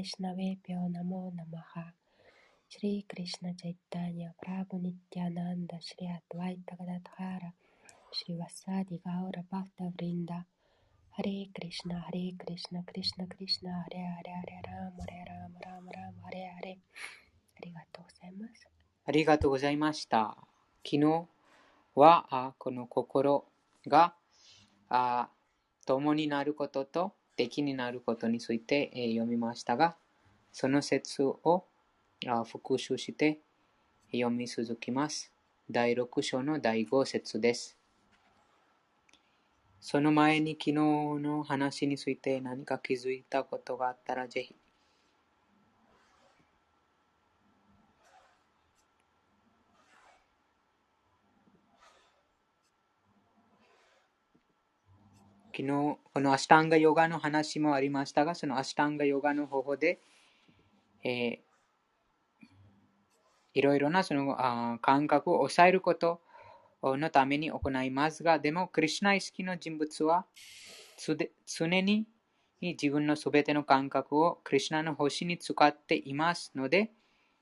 वैष्णवेभ्यो नमो नमः श्रीकृष्णचैतन्यप्रभुनित्यानन्द श्री अद्वैतगदाधार श्रीवत्सादिगौरभक्तवृन्द हरे कृष्ण हरे कृष्ण कृष्ण कृष्ण हरे हरे हरे राम हरे राम राम राम हरे हरे ありがとうございます。ありがとうございました。昨日はあこの心があ共になることと敵になることについて、えー、読みましたが、その説をあ復習して読み続きます。第6章の第5節です。その前に昨日の話について何か気づいたことがあったらぜひ。昨日、このアシュタンガヨガの話もありましたが、そのアシュタンガヨガの方法で、えー、いろいろなそのあ感覚を抑えることのために行いますが、でも、クリュナ意識の人物は常に自分のすべての感覚をクリュナの星に使っていますので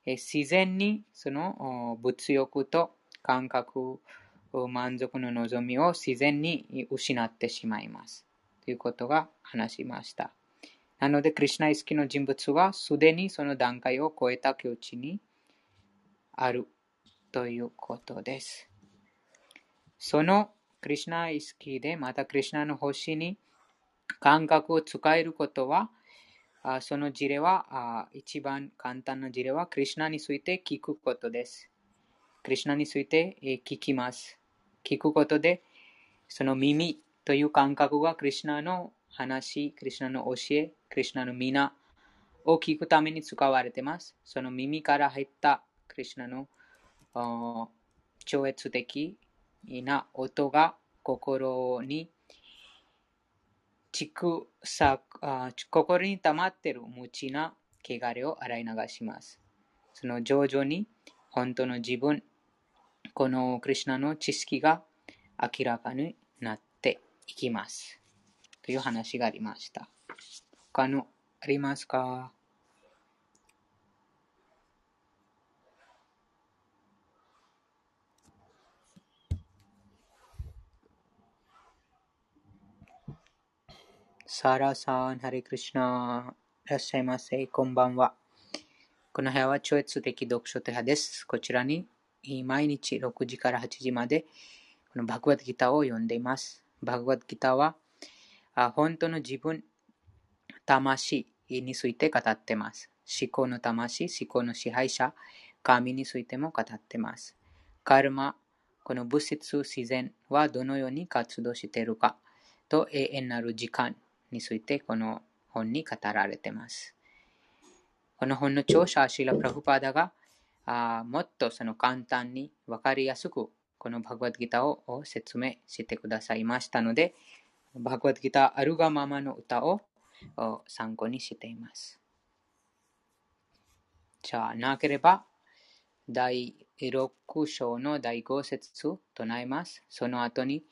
え、自然にその物欲と感覚を、満足の望みを自然に失ってしまいます。ということが話しました。なので、クリュナ意識の人物はすでにその段階を超えた境地にあるということです。そのクリュナ意識でまたクリュナの星に感覚を使えることは、その事例は、一番簡単な事例は、クリュナについて聞くことです。クリュナについて聞きます。聞くことで、その耳という感覚がクリュナの話、クリュナの教え、クリュナの皆を聞くために使われています。その耳から入ったクリュナの超越的な音が心に蓄積心に溜まっている無知な汚れを洗い流します。その徐々に本当の自分、このクリュナの知識が明らかになっていきます。という話がありました。他のありますか？サラさん、ハリクリシナ、いらっしゃいませ。こんばんは。この部屋は超越的読書手派です。こちらに毎日6時から8時までこのバグワッドギターを読んでいます。バグワッドギターは本当の自分、魂について語ってます。思考の魂、思考の支配者、神についても語ってます。カルマ、この物質自然はどのように活動しているかと永遠なる時間についてこの本に語られています。この本の著者、シーラ・プラフパーダがあもっとその簡単にわかりやすくこのバグワッドギターを説明してくださいましたので、バグワッドギターあるがままの歌を参考にしています。じゃあ、なければ、第6章の第5節唱えます。その後に、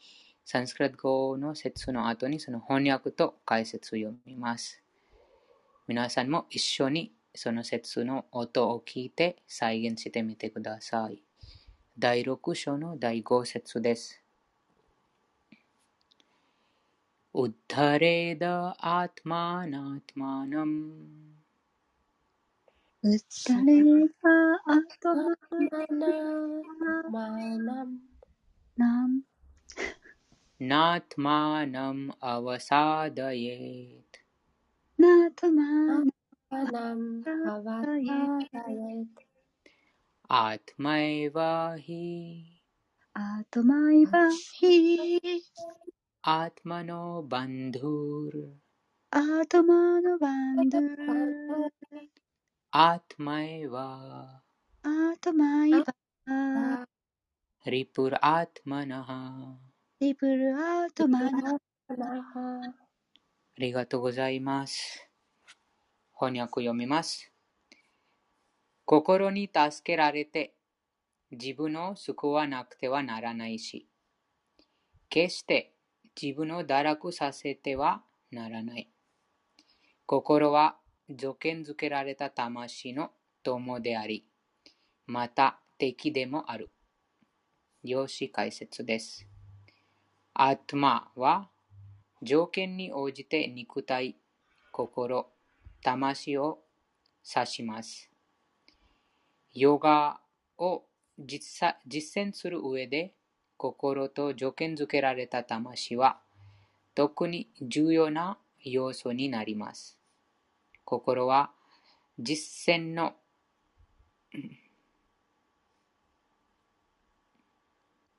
サンスクリット語の説の後にその翻訳と解説を読みます。皆さんも一緒にその説の音を聞いて再現してみてください。第6章の第5節です。उद्धरेद आत्मानात्मानम् उद्धरेद आत्मानात्मानम् नात्मानम् अवसादयेत् आत्मैव हि आत्मैव हि आत्मनो बन्धुर् आत्मनो बन्धुर् आत्मैव आत्मैव रिपुरात्मनः リプルアートマナありがとうございます。 翻訳読みます。心に助けられて自分を救わなくてはならないし、決して自分を堕落させてはならない。心は条件づけられた魂の友であり、また敵でもある。用紙解説です。アトマは条件に応じて肉体、心、魂を指します。ヨガを実践する上で心と条件づけられた魂は特に重要な要素になります。心は実践の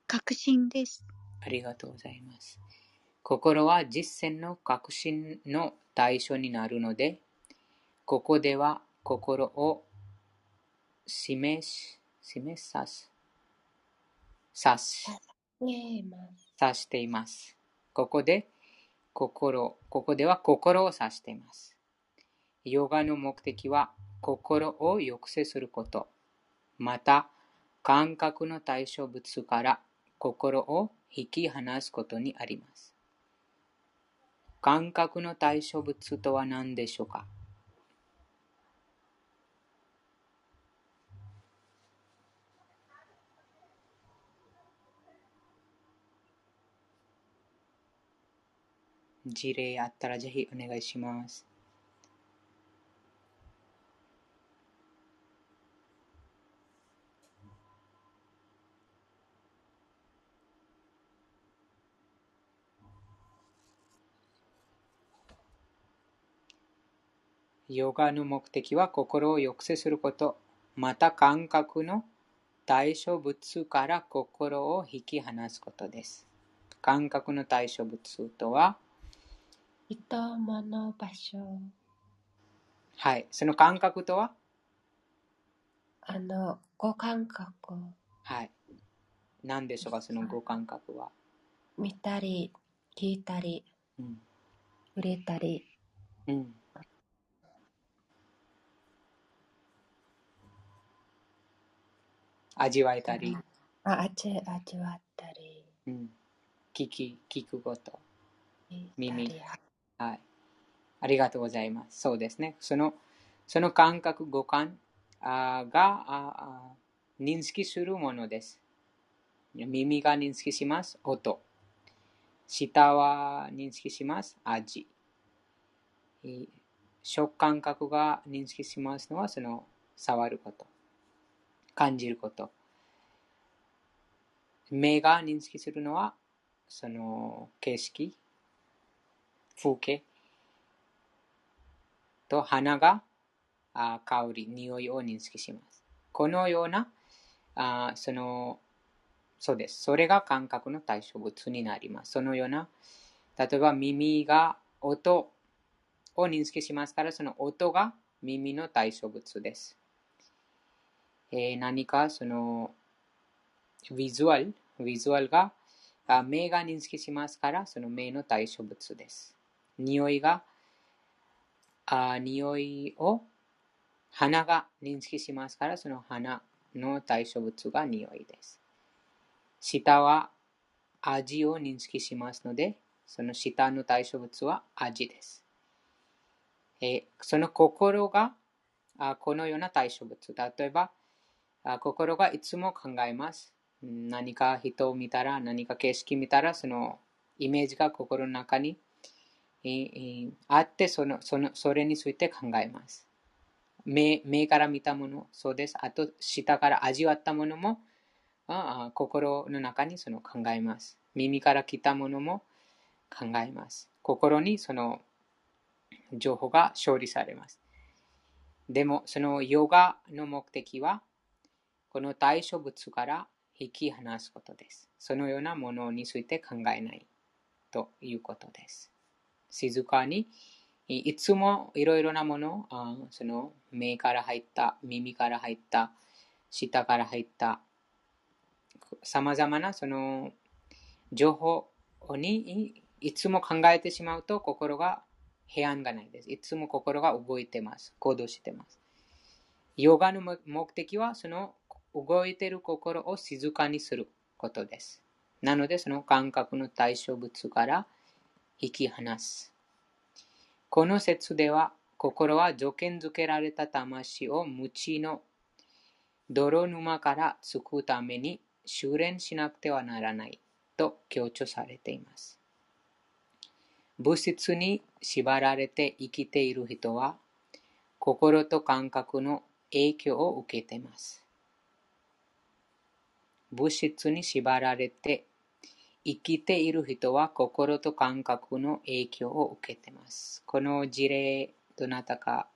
確信です。ありがとうございます。心は実践の確信の対象になるので、ここでは心を示し、示さす。指す。指しています。ここで心、ここでは心を指しています。ヨガの目的は心を抑制すること。また、感覚の対象物から心を引き離すことにあります。感覚の対象物とは何でしょうか？事例あったらぜひお願いします。ヨガの目的は心を抑制すること、また感覚の対象物から心を引き離すことです。感覚の対象物とは、人、物、場所。はい。その感覚とは？あの、五感覚。はい。何でしょうか、その五感覚は。見たり、聞いたり、うん、触れたり。うん。味わえたり？あ味味わったり。うん。聞き、聞くこと。耳。はい。ありがとうございます。そうですね。その、その感覚、五感あがあ認識するものです。耳が認識します。音。舌は認識します。味。食感覚が認識しますのは、その、触ること。感じること。目が認識するのは、その景色、風景と鼻があ香り、匂いを認識します。このような、あその、そうです。それが感覚の対象物になります。そのような、例えば耳が音を認識しますから、その音が耳の対象物です。えー、何かその、ビジュアル、ビジュアルが目が認識しますから、その目の対象物です。匂いが、あ匂いを鼻が認識しますから、その鼻の対象物が匂いです。舌は味を認識しますので、その舌の対象物は味です。えその心があこのような対象物。例えばあ、心がいつも考えます。何か人を見たら、何か景色見たら、そのイメージが心の中に、あってそのその、それについて考えます。目目から見たもの、そうです。あと、舌から味わったものも、あ心の中にその考えます。耳から来たものも考えます。心にその情報が勝利されます。でも、そのヨガの目的は、この対象物から引き離すことです。そのようなものについて考えないということです。静かにいつもいろいろなものあその目から入った、耳から入った、舌から入った、さまざまなその情報にいつも考えてしまうと心が平安がないです。いつも心が動いてます。行動してます。ヨガの目的はその動いている心を静かにすることです。なので、その感覚の対象物から引き離す。この説では、心は条件づけられた魂を無知の泥沼から救うために修練しなくてはならないと強調されています。物質に縛られて生きている人は心と感覚の影響を受けています。物質に縛られて生きている人は心と感覚の影響を受けています。この事例、どなたか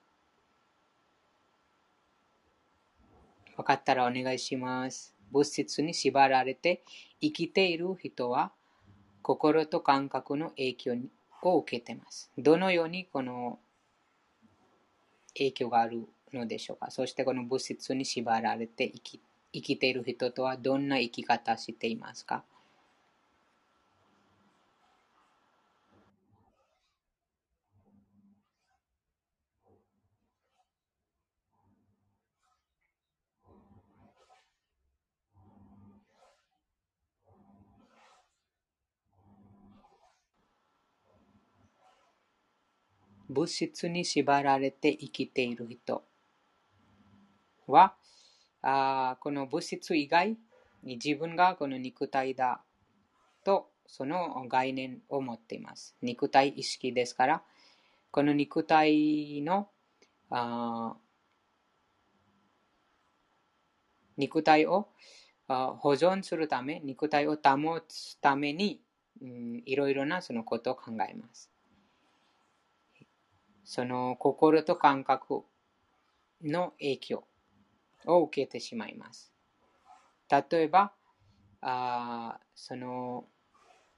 分かったらお願いします。物質に縛られて生きている人は心と感覚の影響を受けています。どのようにこの影響があるのでしょうかそしてこの物質に縛られて生き生きている人とはどんな生き方していますか物質に縛られて生きている人は、あこの物質以外に自分がこの肉体だとその概念を持っています。肉体意識ですから、この肉体のあ肉体を保存するため、肉体を保つために、うん、いろいろなそのことを考えます。その心と感覚の影響を受けてしまいます。例えば、あその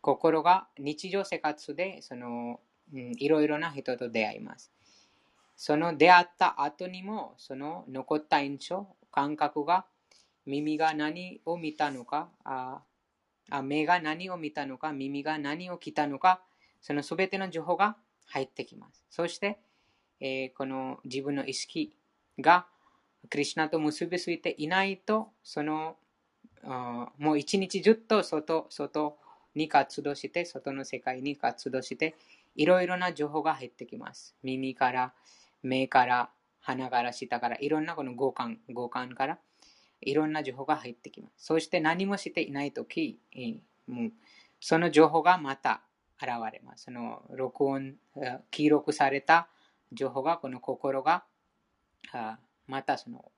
心が日常生活でその、うん、いろいろな人と出会います。その出会った後にもその残った印象、感覚が耳が何を見たのか、ああ目が何を見たのか、耳が何を聞いたのか、そのすべての情報が入ってきます。そして、えー、この自分の意識がクリュナと結びついていないと、その、もう一日ずっと外、外に活動して、外の世界に活動して、いろいろな情報が入ってきます。耳から、目から、鼻から、舌から、いろんなこの五感、五感から、いろんな情報が入ってきます。そして何もしていないとき、もうその情報がまた現れます。その録音、記録された情報がこの心がまたその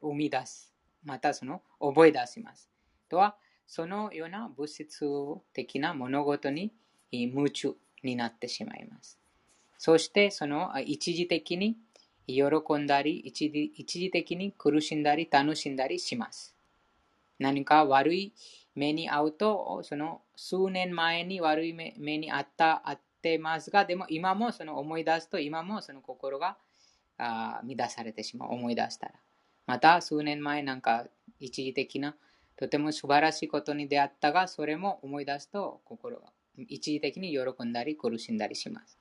生み出す。またその覚え出します。とは、そのような物質的な物事に夢中になってしまいます。そしてその一時的に喜んだり一時、一時的に苦しんだり楽しんだりします。何か悪い目に遭うと、その数年前に悪い目に遭った、てますが、でも今もその思い出すと今もその心があ乱されてしまう。思い出したら。また数年前なんか一時的なとても素晴らしいことに出会ったが、それも思い出すと心が一時的に喜んだり苦しんだりします。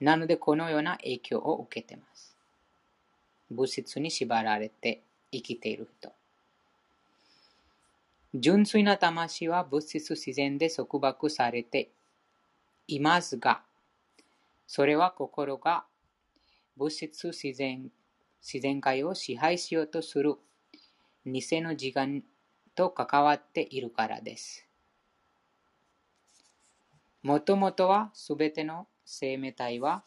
なのでこのような影響を受けてます。物質に縛られて生きている人。純粋な魂は物質自然で束縛されていますが、それは心が物質自然自然界を支配しようとする偽の自我と関わっているからです。もともとはすべての生命体は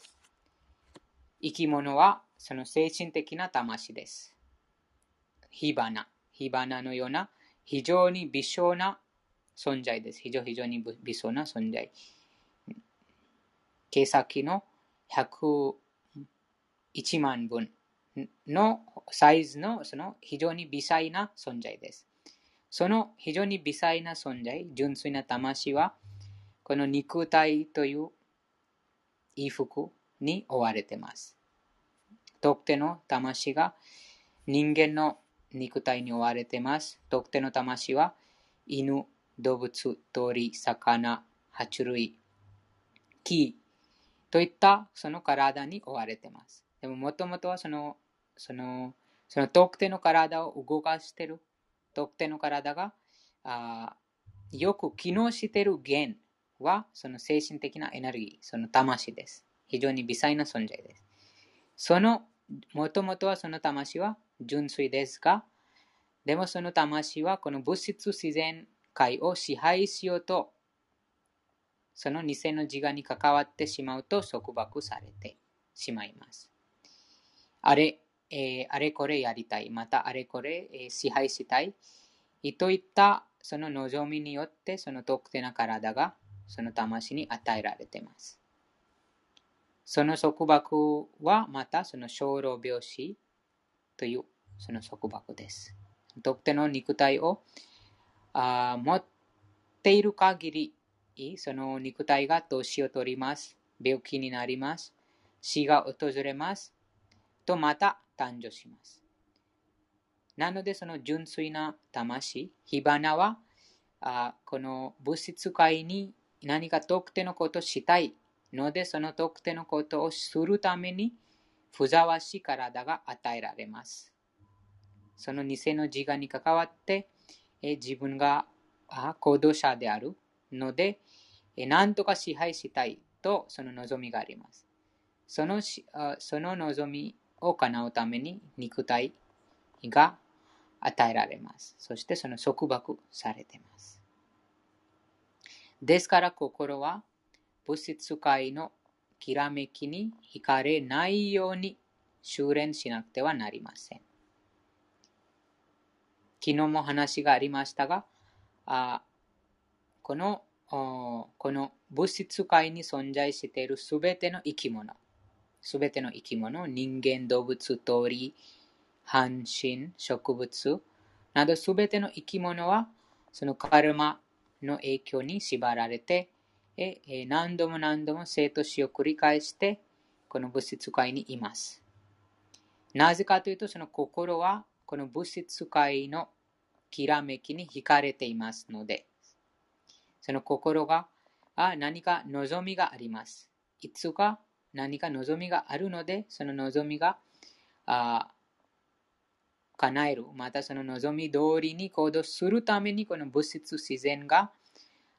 生き物はその精神的な魂です。火花、火花のような非常に微小な存在です。非常非常に微小な存在。計先の101万分のサイズのその非常に微細な存在です。その非常に微細な存在、純粋な魂は、この肉体という衣服に追われています。特定の魂が人間の肉体に追われています。特定の魂は犬、動物、鳥、魚、爬虫類、木といったその体に追われてます。でももともとはそのその、その特定の体を動かしてる、特定の体があよく機能している源は、その精神的なエネルギー、その魂です。非常に微細な存在です。その、もともとはその魂は純粋ですが、でもその魂はこの物質自然界を支配しようと、その偽の自我に関わってしまうと束縛されてしまいます。あれ、えー、あれこれやりたい、またあれこれ、えー、支配したい、といったその望みによってその特定な体がその魂に与えられています。その束縛はまたその小老病死というその束縛です。特定の肉体をあ持っている限り、その肉体が年を取ります。病気になります。死が訪れます。とまた誕生します。なので、その純粋な魂、火花は、あこの物質界に何か特定のことをしたいので、その特定のことをするために、ふざわしい体が与えられます。その偽の自我に関わって、え自分があ行動者であるので、何とか支配したいとその望みがあります。そのその望みを叶うために肉体が与えられます。そしてその束縛されています。ですから心は物質界のきらめきに惹かれないように修練しなくてはなりません。昨日も話がありましたが、あこのこの物質界に存在しているすべての生き物、すべての生き物、人間、動物、鳥、半身、植物などすべての生き物は、そのカルマの影響に縛られて、え何度も何度も生と死を繰り返して、この物質界にいます。なぜかというと、その心は、この物質界のきらめきに惹かれていますので、その心があ何か望みがあります。いつか何か望みがあるので、その望みがあ叶える。またその望み通りに行動するために、この物質自然が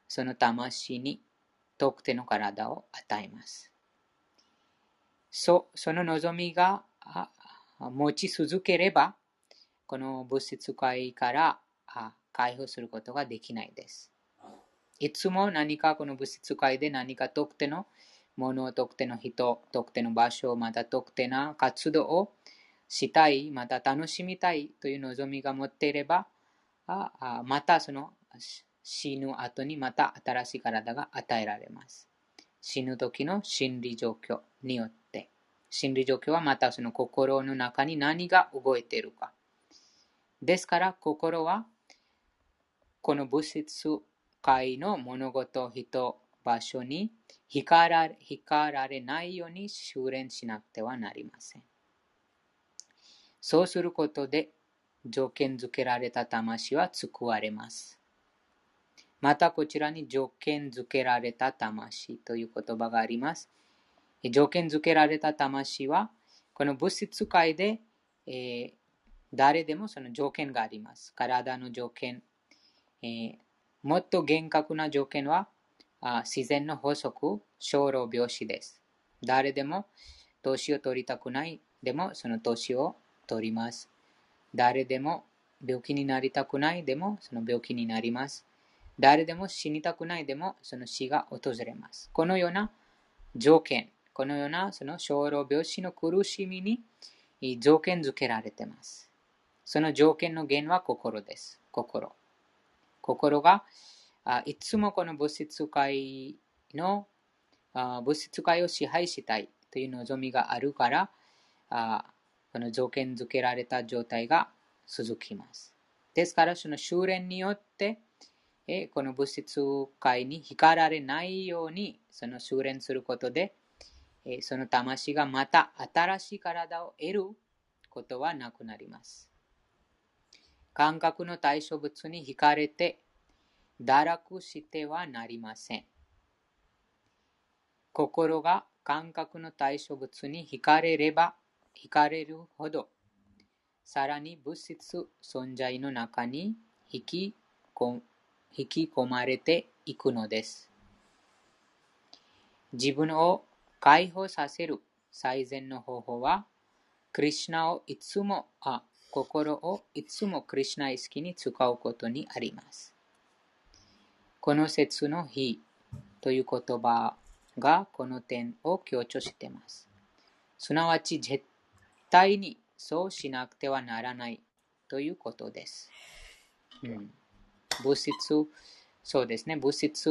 その魂に特定の体を与えます。そその望みが持ち続ければ、この物質界から解放することができないです。いつも何かこの物質界で何か特定のもの、特定の人、特定の場所、また特定な活動をしたい、また楽しみたいという望みが持っていれば、あまたその死ぬ後にまた新しい体が与えられます。死ぬ時の心理状況によって。心理状況はまたその心の中に何が動いているか。ですから心はこの物質界の物事、人、場所に光ら光られないように修練しなくてはなりません。そうすることで条件付けられた魂は救われます。またこちらに条件付けられた魂という言葉があります。条件付けられた魂はこの物質界で、えー、誰でもその条件があります。体の条件、えー、もっと厳格な条件は自然の法則、小老病死です。誰でも年を取りたくないでもその年を取ります。誰でも病気になりたくないでもその病気になります。誰でも死にたくないでもその死が訪れます。このような条件、このようなその小老病死の苦しみに条件付けられています。その条件の源は心です。心。心があいつもこの物質界のあ物質界を支配したいという望みがあるからあこの条件付けられた状態が続きます。ですからその修練によってえこの物質界に光られないようにその修練することでえその魂がまた新しい体を得ることはなくなります。感覚の対象物に惹かれて堕落してはなりません。心が感覚の対象物に惹かれれば惹かれるほど、さらに物質存在の中に引き引き込まれていくのです。自分を解放させる最善の方法は、クリシナをいつも、あ、心をいつもクリシナ意識に使うことにあります。この説の非という言葉がこの点を強調しています。すなわち絶対にそうしなくてはならないということです。うん、物質、そうですね、物質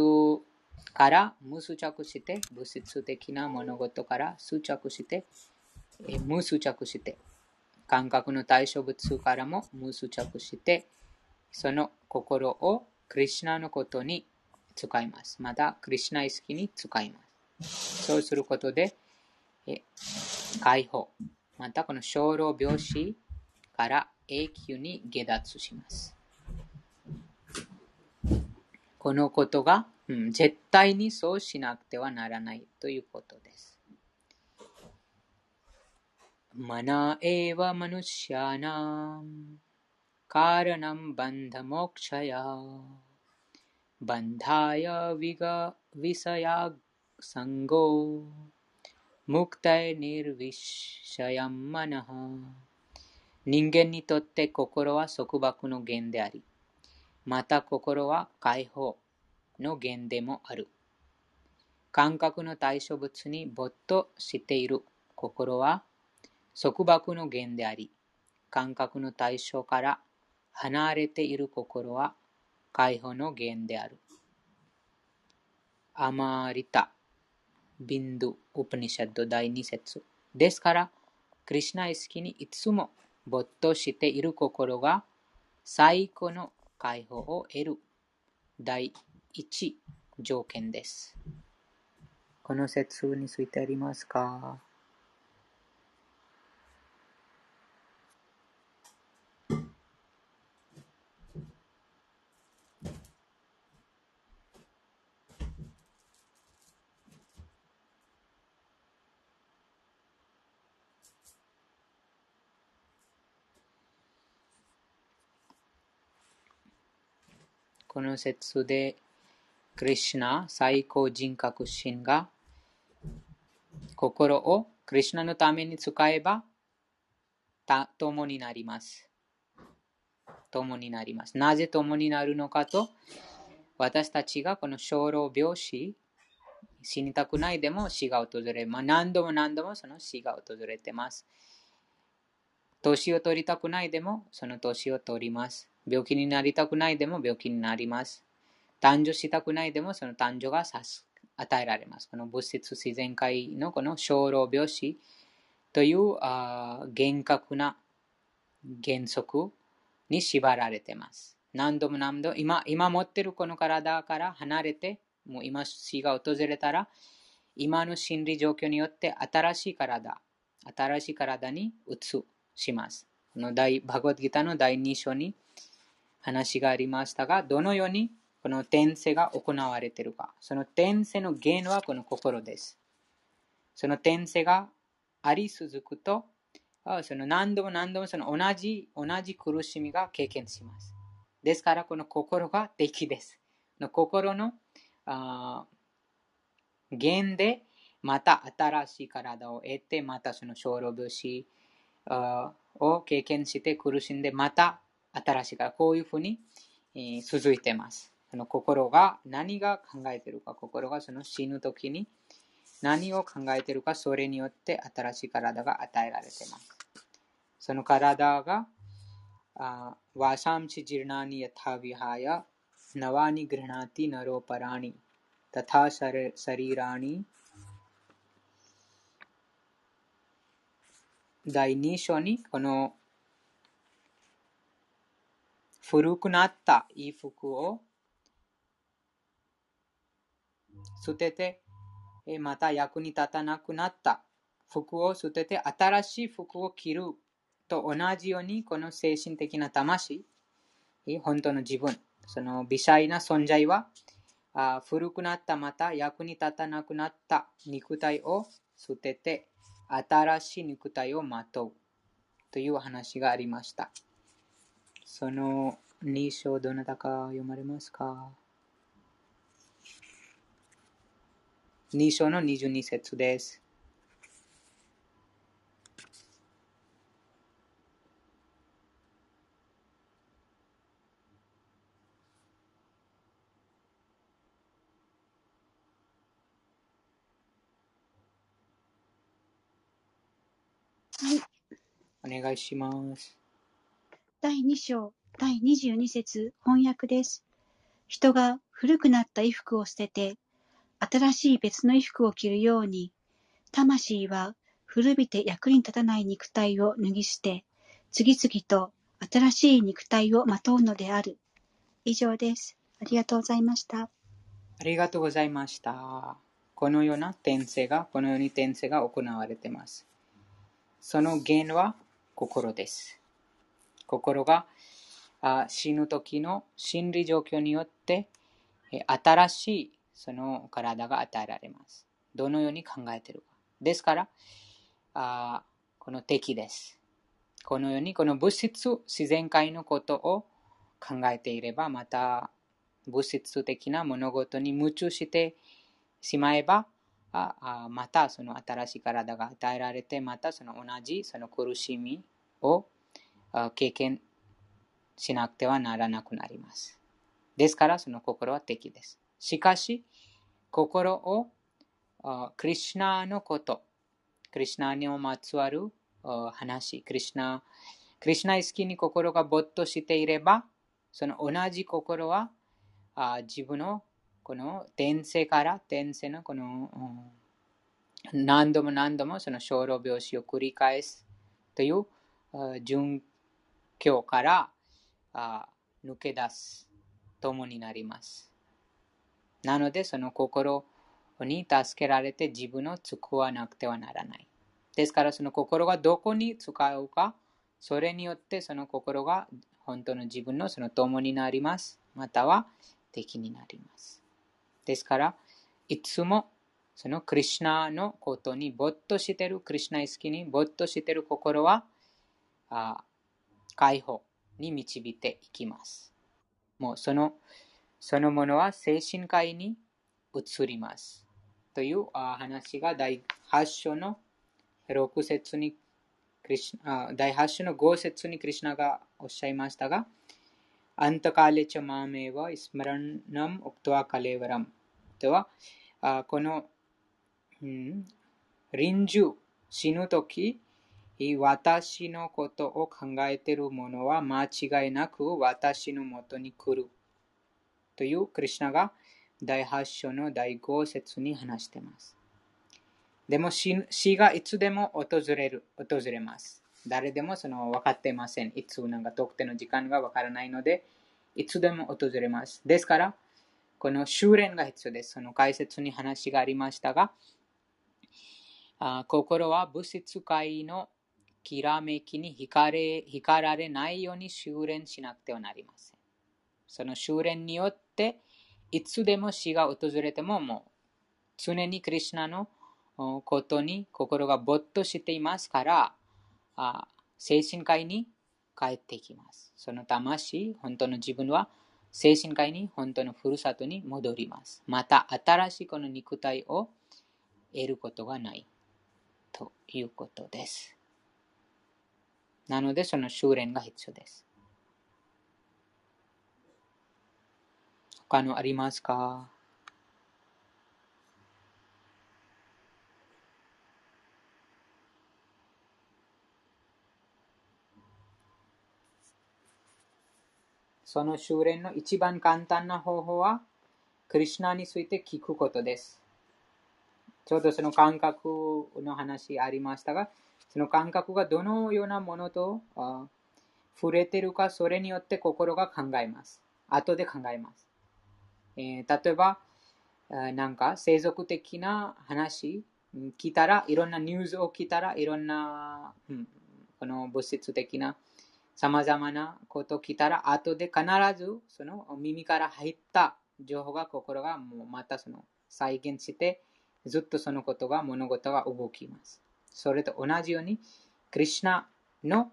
から無執着して、物質的な物事から執着して、無執着して、感覚の対象物からも無執着して、その心をクリュナのことに使います。また、クリュナ意識に使います。そうすることで、え解放、またこの小老病死から永久に下脱します。このことが、うん、絶対にそうしなくてはならないということです。マナエヴァマヌシャナムカラナムバンダモクシャヤバンダヤヴィガヴィサヤサンゴムクタイニルヴィシャヤンマナハ人間にとって心は束縛の源であり、また心は解放の源でもある。感覚の対象物に没頭している心は束縛の源であり、感覚の対象から離れている心は解放の源である。アマーリタビンドゥウプニシャッド第2節ですから、クリシナ意識にいつも没頭している心が最高の解放を得る第一条件です。この説についてありますか？この説で、クリシナ最高人格心が心をクリシナのために使えば共になります。共になります。なぜ共になるのかと、私たちがこの小老病死、死にたくないでも死が訪れ、まあ、何度も何度もその死が訪れてます。年を取りたくないでもその年を取ります。病気になりたくないでも病気になります。誕生したくないでもその誕生が与えられます。この物質自然界のこの小老病死というあ厳格な原則に縛られています。何度も何度今、今持ってるこの体から離れて、もう今死が訪れたら、今の心理状況によって新しい体、新しい体に移します。この大バゴッギターの第2章に話がありましたが、どのようにこの転生が行われているか。その転生の原因はこの心です。その転生があり続くと、その何度も何度もその同じ、同じ苦しみが経験します。ですから、この心が敵です。の心のあ原で、また新しい体を得て、またその小老病死を経験して苦しんで、また新しいから、こういうふうに、えー、続いてます。その心が何が考えてるか、心がその死ぬ時に何を考えてるか、それによって新しい体が与えられてます。その体が、ワシャムチジルナニヤタビハヤ、ナワニグラナティナロパラニ、タタサリラニ、第2章にこの古くなった衣服を捨てて、また役に立たなくなった。服を捨てて新しい服を着る。と同じようにこの精神的な魂、本当の自分、その微細な存在は古くなったまた役に立たなくなった。肉体を捨てて新しい肉体をまとう。という話がありました。その2章どなたか読まれますか ?2 章の22節です。お願いします。第2章、第22節翻訳です。人が古くなった衣服を捨てて、新しい別の衣服を着るように、魂は古びて役に立たない肉体を脱ぎ捨て、次々と新しい肉体をまとうのである。以上です。ありがとうございました。ありがとうございました。このような転生が、このように転生が行われています。その原因は心です。心が死ぬ時の心理状況によって新しいその体が与えられます。どのように考えているか。ですから、あこの敵です。このようにこの物質、自然界のことを考えていれば、また物質的な物事に夢中してしまえば、あまたその新しい体が与えられて、またその同じその苦しみを経験しなくてはならなくなります。ですから、その心は敵です。しかし、心をクリュナのこと、クリュナにまつわる話、クリュナ、クリュナ意識に心が没頭していれば、その同じ心は自分のこの転生から転生のこの何度も何度もその小老病死を繰り返すという循順境からあ抜け出す友になります。なので、その心に助けられて自分を使わなくてはならない。ですから、その心がどこに使うか、それによってその心が本当の自分のその友になります。または敵になります。ですから、いつもそのクリュナのことに没頭してる、クリュナ意識に没頭してる心は、あ解放に導いていきます。もうそのそのものは精神科医に移ります。という話が第8章の6節に第8章の5節にクリュナがおっしゃいましたが、アンタカレチャマーメはイスマランナムオクトワカレワラムとは、この、うん、臨終、死ぬとき、私のことを考えている者は間違いなく私のもとに来るというクリュナが第8章の第5節に話しています。でも死がいつでも訪れる、訪れます。誰でもその分かっていません。いつなんか特定の時間が分からないので、いつでも訪れます。ですから、この修練が必要です。その解説に話がありましたが、あ心は物質界のきらめきに光れ光られないように修練しなくてはなりません。その修練によって、いつでも死が訪れてももう常にクリュナのことに心が没頭していますから、あ精神科医に帰ってきます。その魂、本当の自分は精神科医に本当のふるさとに戻ります。また新しいこの肉体を得ることがないということです。なのでその修練が必要です。他のありますか？その修練の一番簡単な方法は、クリュナについて聞くことです。ちょうどその感覚の話ありましたが、その感覚がどのようなものと触れているか、それによって心が考えます。後で考えます。えー、例えば、なんか世俗的な話聞いたら、いろんなニュースを聞いたら、いろんな、うん、この物質的なさまざまなことを聞いたら、後で必ずその耳から入った情報が心がもうまたその再現して、ずっとそのことが物事が動きます。それと同じように、クリュナの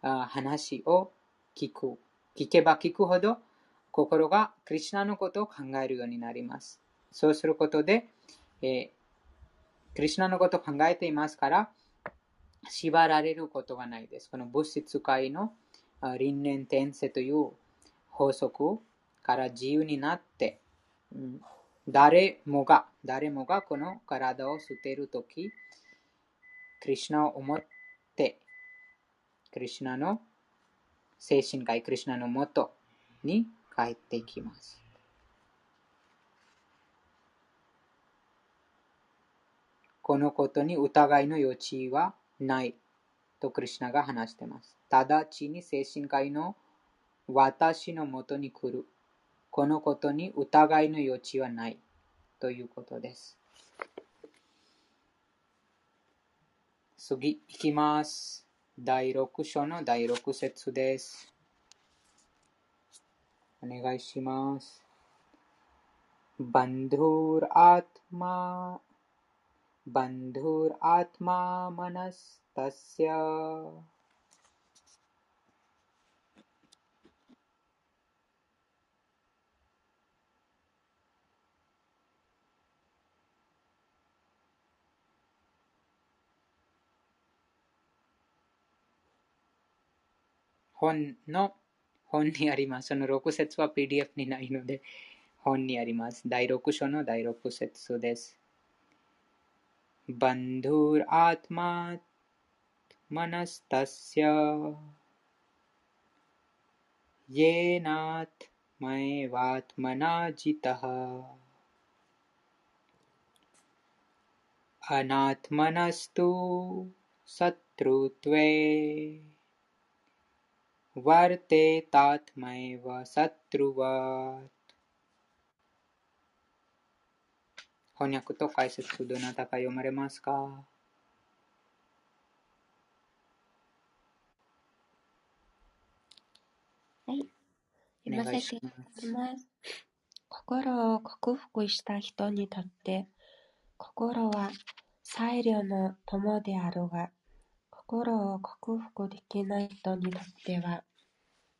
話を聞く。聞けば聞くほど、心がクリュナのことを考えるようになります。そうすることで、えー、クリュナのことを考えていますから、縛られることがないです。この物質界の輪廻転生という法則から自由になって、うん、誰もが、誰もがこの体を捨てるとき、クリュナを思ってクリシナの精神科医、クリシナのもとに帰っていきます。このことに疑いの余地はないとクリシナが話しています。直ちに精神科医の私のもとに来る。このことに疑いの余地はないということです。次、いきます。第6章の第6節です。お願いします。बन्धुरात्मा बन्धुरात्मात्मनस्तस्य本の本にあります。その6節は PDF にないので、本にあります。第6章の第6節です。バンドゥーアー वर्तेतात्मैव शत्रुवत् 翻訳と解説どなたか読まれますかはい。読ませていただきます。心を克服した人にとって、心は最良の友であるが、 心を克服できない人にとっては、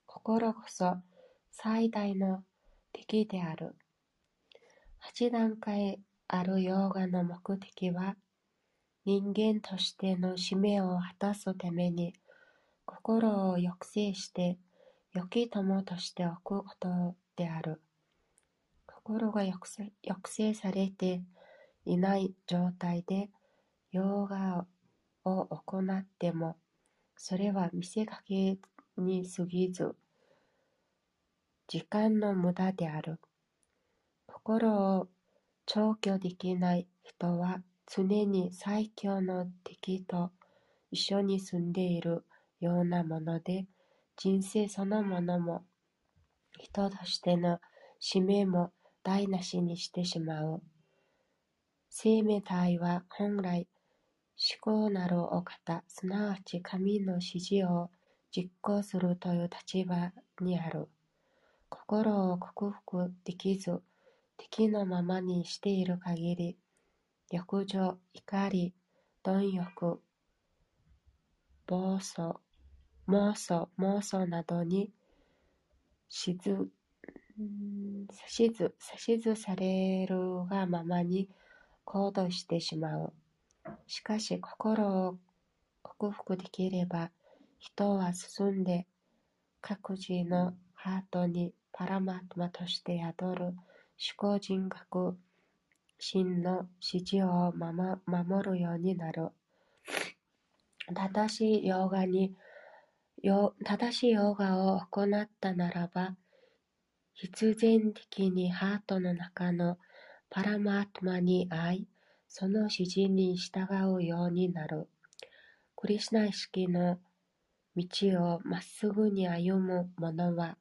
心こそ最大の敵である。八段階あるヨガの目的は、人間としての使命を果たすために、心を抑制して良き友としておくことである。心が抑制されていない状態で、ヨガを行っても、それは見せかけに過ぎず、時間の無駄である。心を調教できない人は常に最強の敵と一緒に住んでいるようなもので、人生そのものも人としての使命も台無しにしてしまう。生命体は本来思考なるお方、すなわち神の指示を実行するという立場にある。心を克服できず、敵のままにしている限り、欲情、怒り、貪欲、暴走、妄想、妄想などにしず、指図、指図されるがままに行動してしまう。しかし心を克服できれば、人は進んで各自のハートにパラマートマとして宿る思考人格心の指示を守るようになる。正しいヨガに、正しいヨガを行ったならば、必然的にハートの中のパラマートマに会い、その指示に従うようになる。クリシナ意識の道をまっすぐに歩む者は、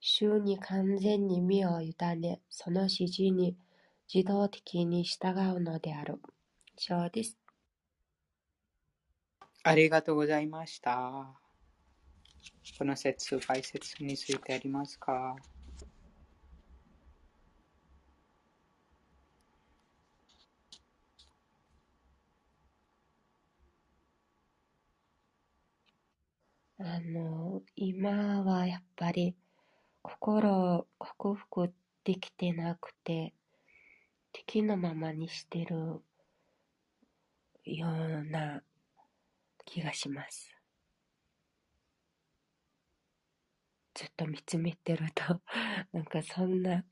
主に完全に身を委ね、その指示に自動的に従うのである。以上です。ありがとうございました。この説、解説についてありますか？あの、今はやっぱり心を克服できてなくて、敵のままにしてるような気がします。ずっと見つめてると、なんかそんな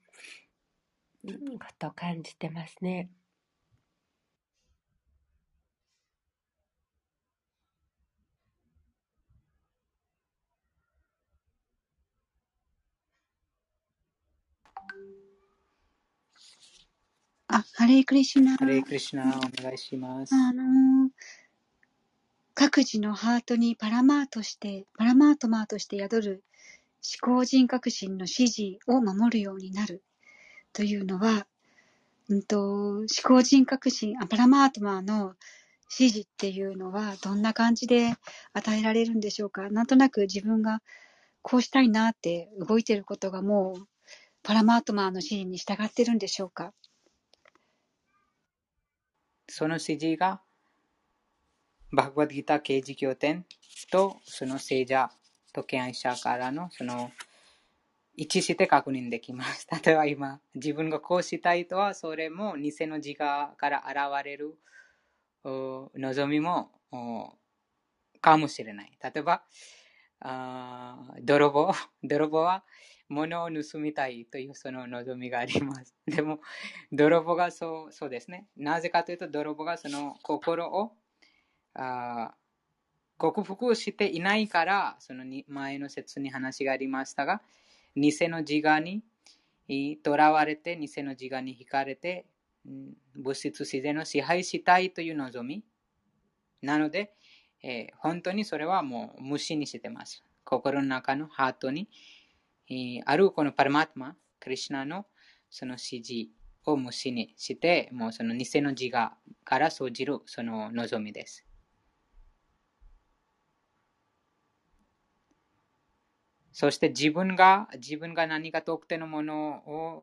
こと感じてますね。あ、ハレイクリシュナ。ハレイクリシュナ、お願いします。あのー各自のハートにパラマーとして、パラマートマーとして宿る思考人格心の指示を守るようになるというのは、うんと、思考人格心、あパラマートマーの指示っていうのはどんな感じで与えられるんでしょうかなんとなく自分がこうしたいなって動いてることがもうパラマートマーの指示に従ってるんでしょうかその指示が、バグワッドギター刑事経典と、その聖者と敬愛者からの、その、一致して確認できます。例えば今、自分がこうしたいとは、それも偽の自我から現れる望みもかもしれない。例えば、あ泥棒、泥棒は物を盗みたいというその望みがあります。でも、泥棒がそうそうですね。なぜかというと、泥棒がその心をあ克服していないから、そのに前の説に話がありましたが、偽の自我にとらわれて、偽の自我に惹かれて、物質自然を支配したいという望み。なので、えー本当にそれはもう無視にしてます。心の中のハートに、えーあるこのパラマトマ、クリシュナのその指示を無視にして、もうその偽の自我から生じるその望みです。そして自分が、自分が何か特定のもの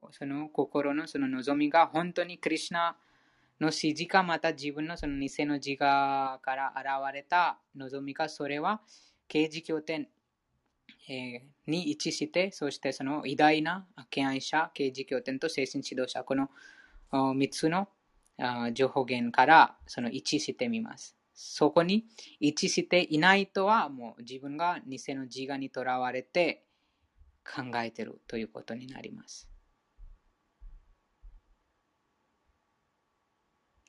を、その心のその望みが本当にクリシュナの指示かまた自分のその偽の自我から現れた望みか、それは刑事経典、えーに一致して、そしてその偉大な敬愛者、刑事経典と精神指導者、この3つの情報源からその一致してみます。そこに一致していないとは、もう自分が偽の自我にとらわれて考えてるということになります。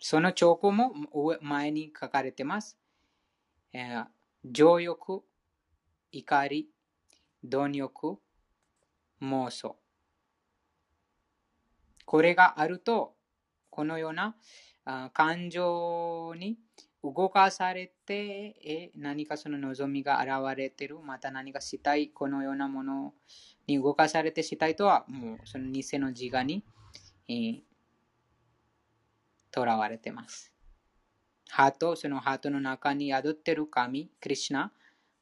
その兆候も前に書かれてます。えー情欲、怒り、貪欲、妄想。これがあると、このような感情に動かされて、え何かその望みが現れてる、また何かしたい、このようなものに動かされてしたいとは、もうその偽の自我に、えーとらわれてます。ハート、そのハートの中に宿ってる神、クリシュナ、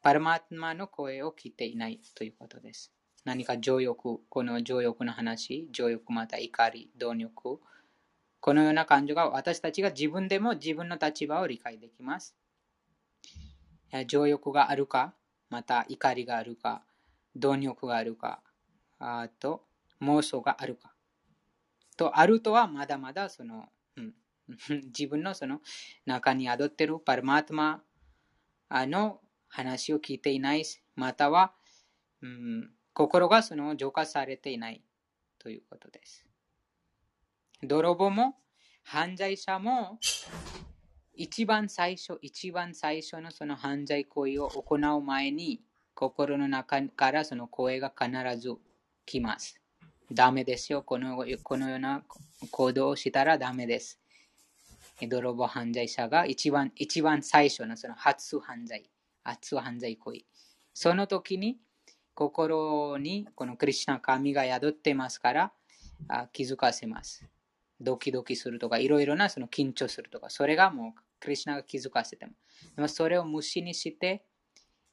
パラマートマの声を聞いていないということです。何か情欲、この情欲の話、情欲また怒り、貪欲、このような感情が私たちが自分でも自分の立場を理解できます。情欲があるか、また怒りがあるか、貪欲があるか、あと妄想があるか。とあるとはまだまだその、うん、自分のその中に宿っているパラマートマの話を聞いていない、または、うん、心がその浄化されていないということです。泥棒も犯罪者も一番最初、一番最初のその犯罪行為を行う前に心の中からその声が必ず来ます。ダメですよ。このこのような行動をしたらダメです。泥棒犯罪者が一番一番最初のその初犯罪、初犯罪行為。その時に心にこのクリシュナ神が宿ってますからあ気づかせます。ドキドキするとか、いろいろなその緊張するとか、それがもうクリシュナが気づかせても。でもそれを無視にして、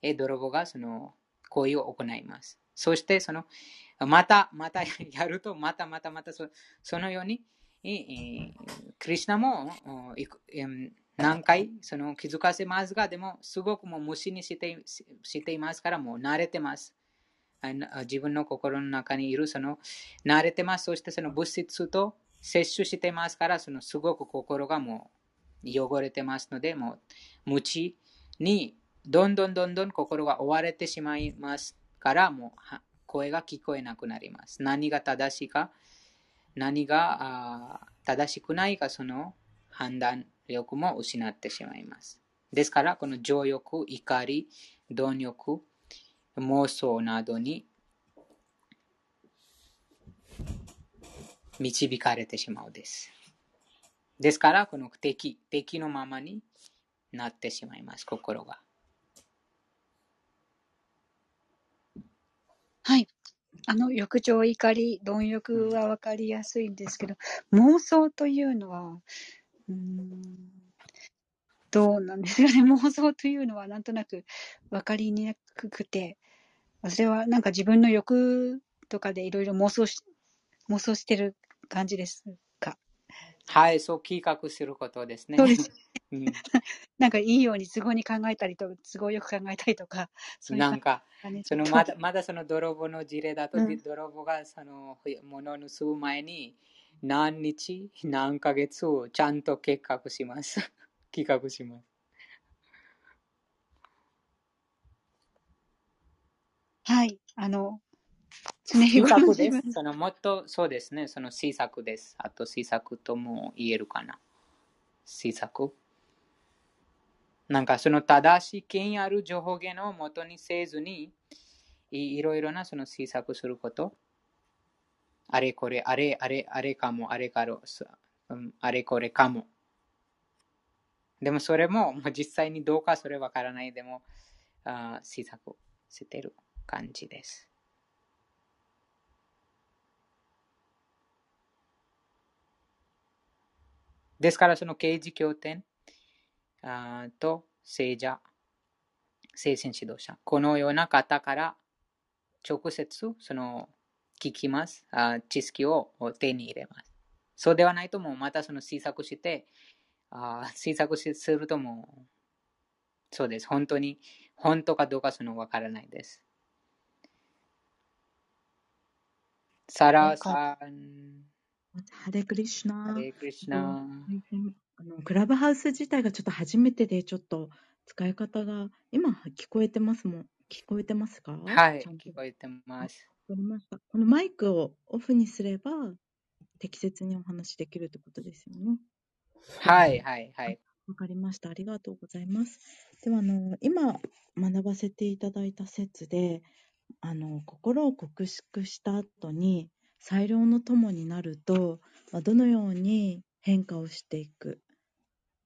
え泥棒がその行為を行います。そしてそのまたまた やると、またまたまたそそのように、クリシュナもおいく em, 何回？その気づかせますが、でもすごくもう無視にしてしていますから、もう慣れてます。自分の心の中にいるその慣れてます。そしてその物質と摂取してますから、そのすごく心がもう汚れてますので、もう無知にどんどんどんどん心が追われてしまいますから、もう声が聞こえなくなります。何が正しいか、何が正しくないか、その判断力も失ってしまいます。ですから、この情欲、怒り、貪欲、妄想などに導かれてしまうです。ですから、この敵、敵のままになってしまいます、心が。はい。あの、欲情、怒り、貪欲はわかりやすいんですけど、妄想というのは、うん、どうなんですかね。妄想というのはなんとなくわかりにくくて、それはなんか自分の欲とかでいろいろ妄想し、妄想してる感じですか？はい、そう企画することですね。そうです。なんかいいように都合に考えたりと、都合よく考えたりとか、そうなんか、そのまだまだその泥棒の事例だと、うん、泥棒がその物を盗む前に何日、何ヶ月をちゃんと計画します。企画します。はい、あの、常日頃です。そのもっとそうですね、その施策です。あと施策とも言えるかな。施策？なんかその正しい権威ある情報源をもとにせずに、いろいろなその施策すること。あれこれ、あれ、あれ、あれかも、あれかろ、あれこれかも。でもそれも、実際にどうかそれわからないでも、あ施策してる感じです。ですから、その刑事経典あと聖者、聖戦指導者、このような方から直接その聞きますあ、知識を手に入れます。そうではないともうまたその施策して、あ施策するともう、そうです。本当に、本当かどうかそのわからないです。サラさん。ハレクリシナ。ハレクリシナ。あのクラブハウス自体がちょっと初めてで、ちょっと使い方が、今聞こえてますもん。聞こえてますか？はい、聞こえてます。わかりました。このマイクをオフにすれば、適切にお話できるってことですよね。はい、はい、はい。わかりました。ありがとうございます。では、あの、今学ばせていただいた説で、あの、心を克縮した後に、裁量の友になると、どのように変化をしていく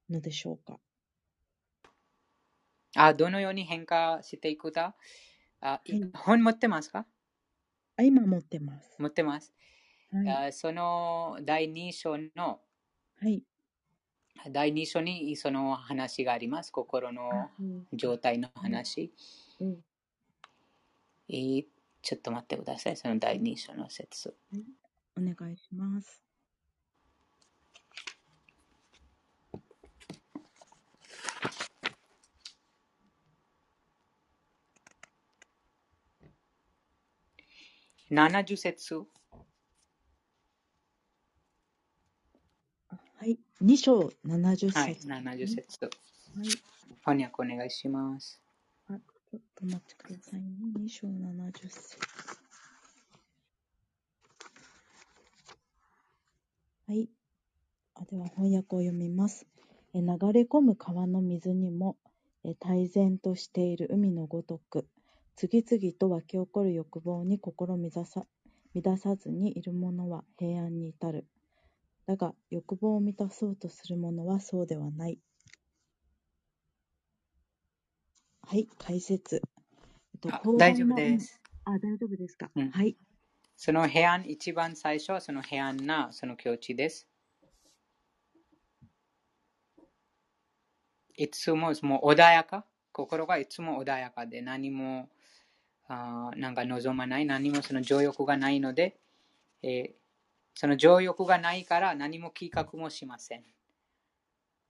のでしょうか？あ、どのように変化していくかあ、はい、本持ってますか？あ今持ってます。持ってます。はい、あその第2章の、はい、第2章にその話があります。心の状態の話。うん、えーちょっと待ってください。その第2章の説。お願いします。70節。はい、2章70節。はい、70節。はい、翻訳お願いします。ちょっと待ってくださいね。2章70節。はい。あでは翻訳を読みます。え流れ込む川の水にもえ泰然としている海のごとく、次々と湧き起こる欲望に心乱さ乱さずにいる者は平安に至る。だが、欲望を満たそうとする者はそうではない。はい、解説。えっと、大丈夫です。あ、大丈夫ですか？うん、はい。その平安、一番最初はその平安なその境地です。いつももう穏やか、心がいつも穏やかで何もあなんか望まない、何もその情欲がないので、えー、その情欲がないから何も計画もしません。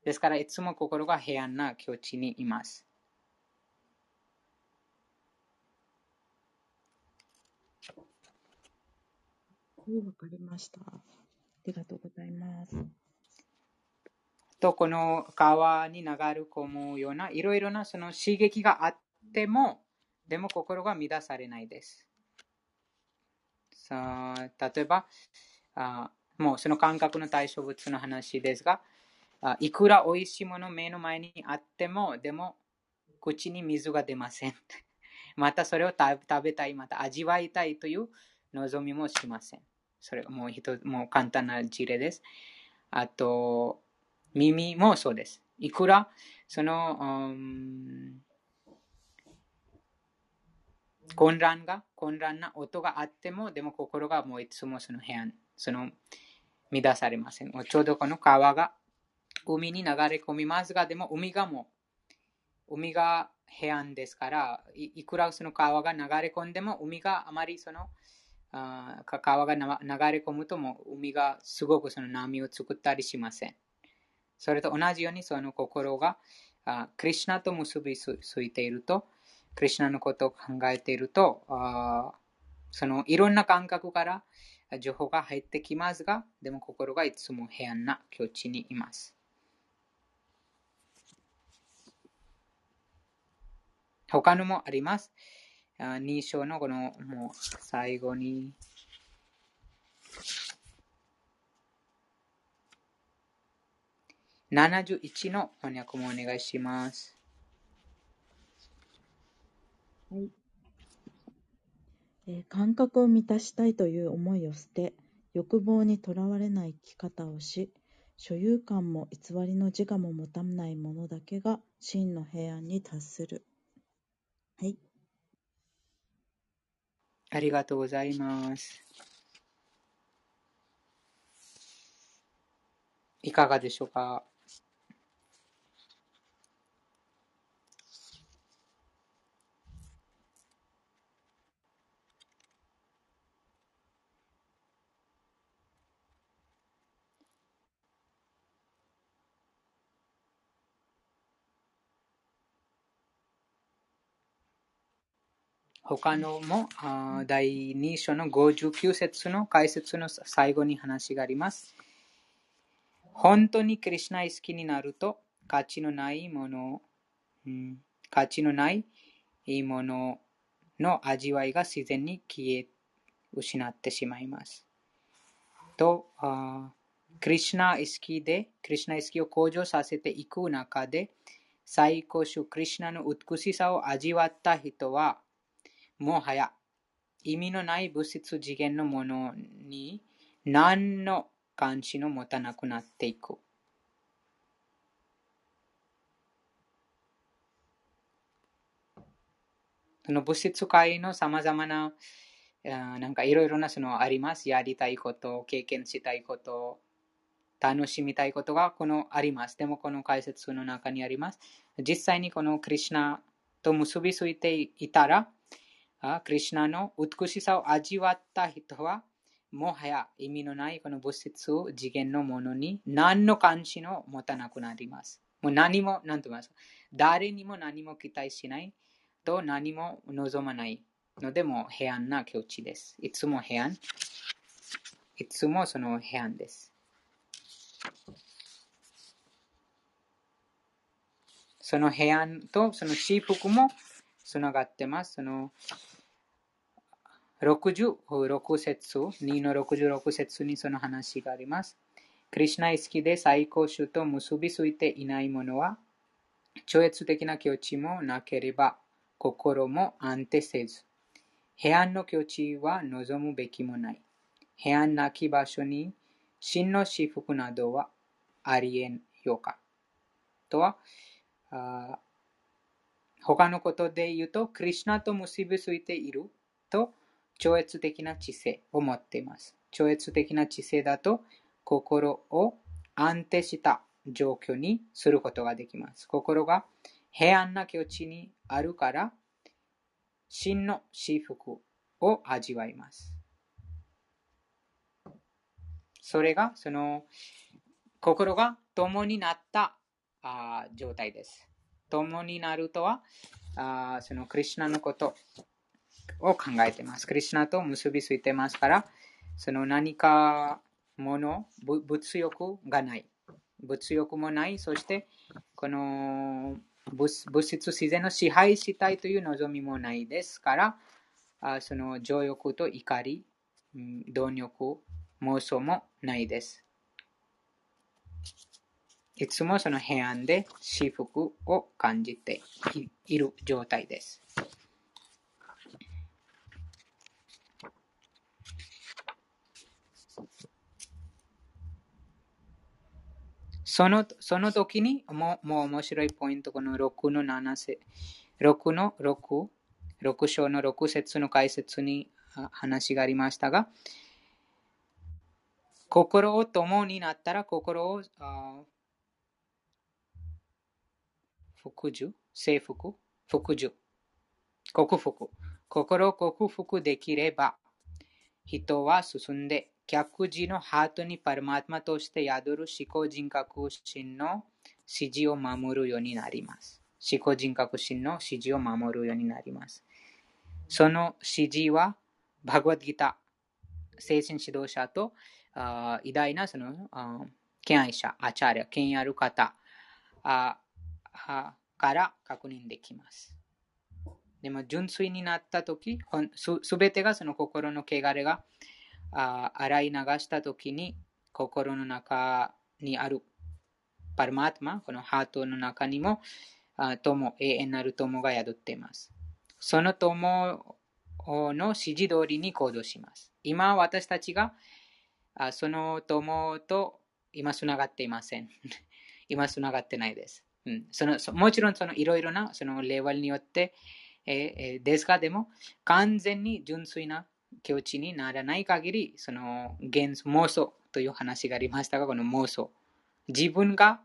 ですからいつも心が平安な境地にいます。はい、わかりました。ありがとうございます。と、この川に流れ込むようないろいろなその刺激があっても、でも心が乱されないです。さあ例えばあ、もうその感覚の対象物の話ですが、あいくら美味しいもの目の前にあっても、でも口に水が出ません。またそれを食べたい、また味わいたいという望みもしません。それがもう一もう簡単な事例です。あと、耳もそうです。いくら、その、うん、混乱が、混乱な音があっても、でも心がもういつもその部屋、その、乱されません。ちょうどこの川が海に流れ込みますが、でも海がもう、海が平安ですからい、いくらその川が流れ込んでも、海があまりその、あ川が流れ込むとも海がすごくその波を作ったりしません。それと同じようにその心があクリュナと結びついていると、クリュナのことを考えていると、あそのいろんな感覚から情報が入ってきますが、でも心がいつも平安な境地にいます。他のもあります。2章のこのもう最後に。71の翻訳もお願いします。はい。えー、感覚を満たしたいという思いを捨て、欲望にとらわれない生き方をし、所有感も偽りの自我も持たない者だけが真の平安に達する。はい。ありがとうございます。いかがでしょうか？他のも第2章の59節の解説の最後に話があります。本当にクリュナイ好きになると価値のないもの、うん、価値のないものの味わいが自然に消え、失ってしまいます。と、クリュナ意識で、クリュナ意識を向上させていく中で、最高主クリュナの美しさを味わった人は、もはや意味のない物質次元のものに何の関心を持たなくなっていく。その物質界のさまざまな、なんかいろいろなそのあります。やりたいこと、経験したいこと、楽しみたいことがこのあります。でもこの解説の中にあります。実際にこのクリュナと結びついていたら、クリュナの美しさを味わった人は、もはや意味のないこの物質を次元のものに何の関心を持たなくなります。もう何も、何と言います。誰にも何も期待しないと何も望まないので、も平安な境地です。いつも平安。いつもその平安です。その平安とその幸福もつながってます。その66節、2の66節にその話があります。クリュナ意識で最高種と結びついていないものは、超越的な境地もなければ、心も安定せず、平安の境地は望むべきもない。平安なき場所に真の私服などはありえんようか。とは、他のことで言うと、クリュナと結びついていると、超越的な知性を持っています。超越的な知性だと心を安定した状況にすることができます。心が平安な境地にあるから、真の幸福を味わいます。それが、その、心が共になったあ状態です。共になるとは、あそのクリュナのことを考えています。クリュナと結びついてますから、その何かもの、物欲がない。物欲もない。そして、この物質自然の支配したいという望みもないですから、あその情欲と怒り、貪欲、妄想もないです。いつもその平安で幸福を感じている状態です。そのその時にももう面白いポイント、この6の7節、6の6、6章の6節の解説に話がありましたが、心を共になったら心を服従、征服、服従、克服。心を克服できれば、人は進んで、客人のハートにパルマーマとして宿る思考人格心の指示を守るようになります。思考人格心の指示を守るようになります。その指示は、バグワッドギター、精神指導者とあ偉大なその敬愛者、アチャーリア、権威ある方ああから確認できます。でも純粋になったとき、すべてがその心の汚れがあ洗い流したときに、心の中にあるパルマートマ、このハートの中にも、あ友、永遠なる友が宿っています。その友の指示通りに行動します。今私たちがその友と今つながっていません。今つながってないです。うん、そのもちろんそのいろいろなそのレベルによって、えー、ですがでも完全に純粋な境地にならない限りその幻妄想という話がありましたがこの妄想自分が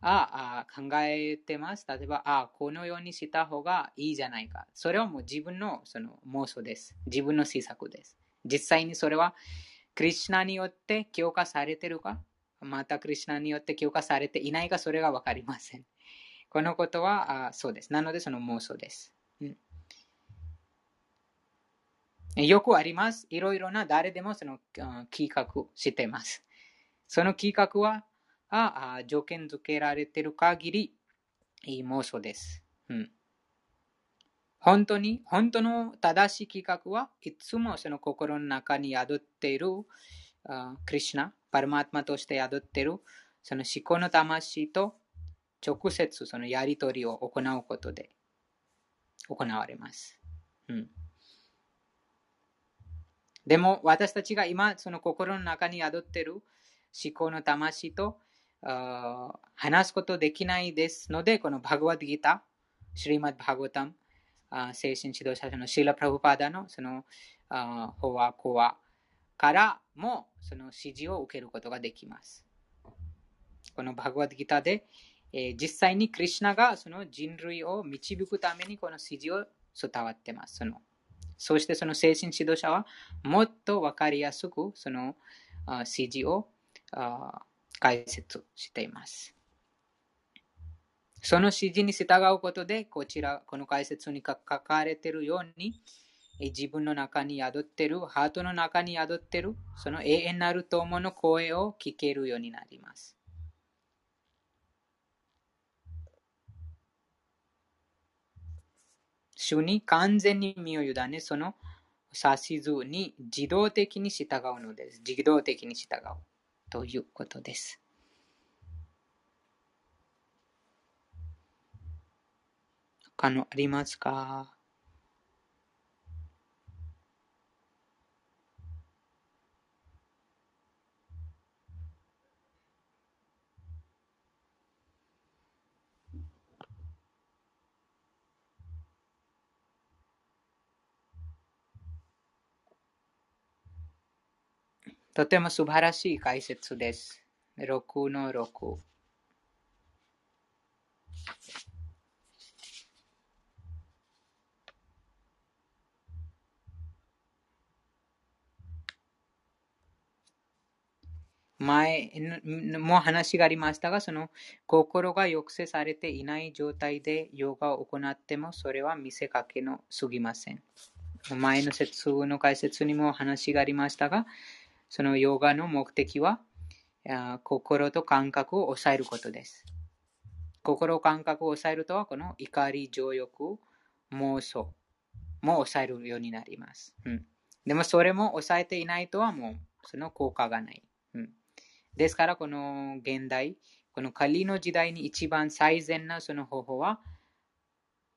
ああ考えてます。例えば、あこのようにした方がいいじゃないか。それはもう自分のその妄想です。自分の施策です。実際にそれはクリュナによって強化されてるか？またクリュナによって強化されていないか？それがわかりません。このことはあそうです。なのでその妄想です、うん。よくあります。いろいろな誰でもその企画してます。その企画はあ条件付けられている限りいい妄想です。うん、本当に、本当の正しい企画はいつもその心の中に宿っているあクリュナ、パルマートマとして宿っているその思考の魂と直接そのやりとりを行うことで行われます。うん、でも私たちが今その心の中に宿っている思考の魂と話すことできないですので、このバグワッドギター、シリーマッバグワタム、精神指導者のシーラ・プラブパダのその法話、コアからもその指示を受けることができます。このバグワッドギターで、えー、実際にクリュナがその人類を導くためにこの指示を伝わってます。そのそしてその精神指導者はもっとわかりやすくその指示を解説しています。その指示に従うことで、こちら、この解説に書かれているように、自分の中に宿っている、ハートの中に宿っている、その永遠なる友の声を聞けるようになります。主に完全に身を委ね、その指図に自動的に従うのです。自動的に従う。ということです。他のありますか？とても素晴らしい解説です。6の6。前も話がありましたが、その心が抑制されていない状態でヨガを行っても、それは見せかけのすぎません。前の説の解説にも話がありましたが、そのヨガの目的は、心と感覚を抑えることです。心感覚を抑えるとは、この怒り、情欲、妄想も抑えるようになります。うん、でもそれも抑えていないとはもうその効果がない。うん、ですから、この現代、このカリの時代に一番最善なその方法は、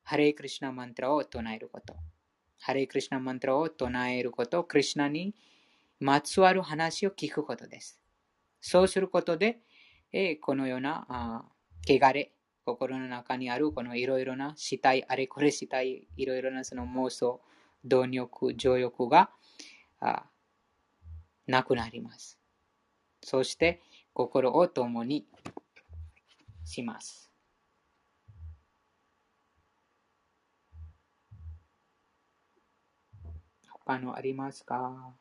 ハレイクリシナマントラを唱えること。ハレイクリシナマントラを唱えること、クリシナにまつわる話を聞くことです。そうすることで、えこのようなあ汚れ、心の中にあるこのいろいろな死体、あれこれ死体、いろいろなその妄想、貪欲、情欲があなくなります。そして心を共にします。他のありますか？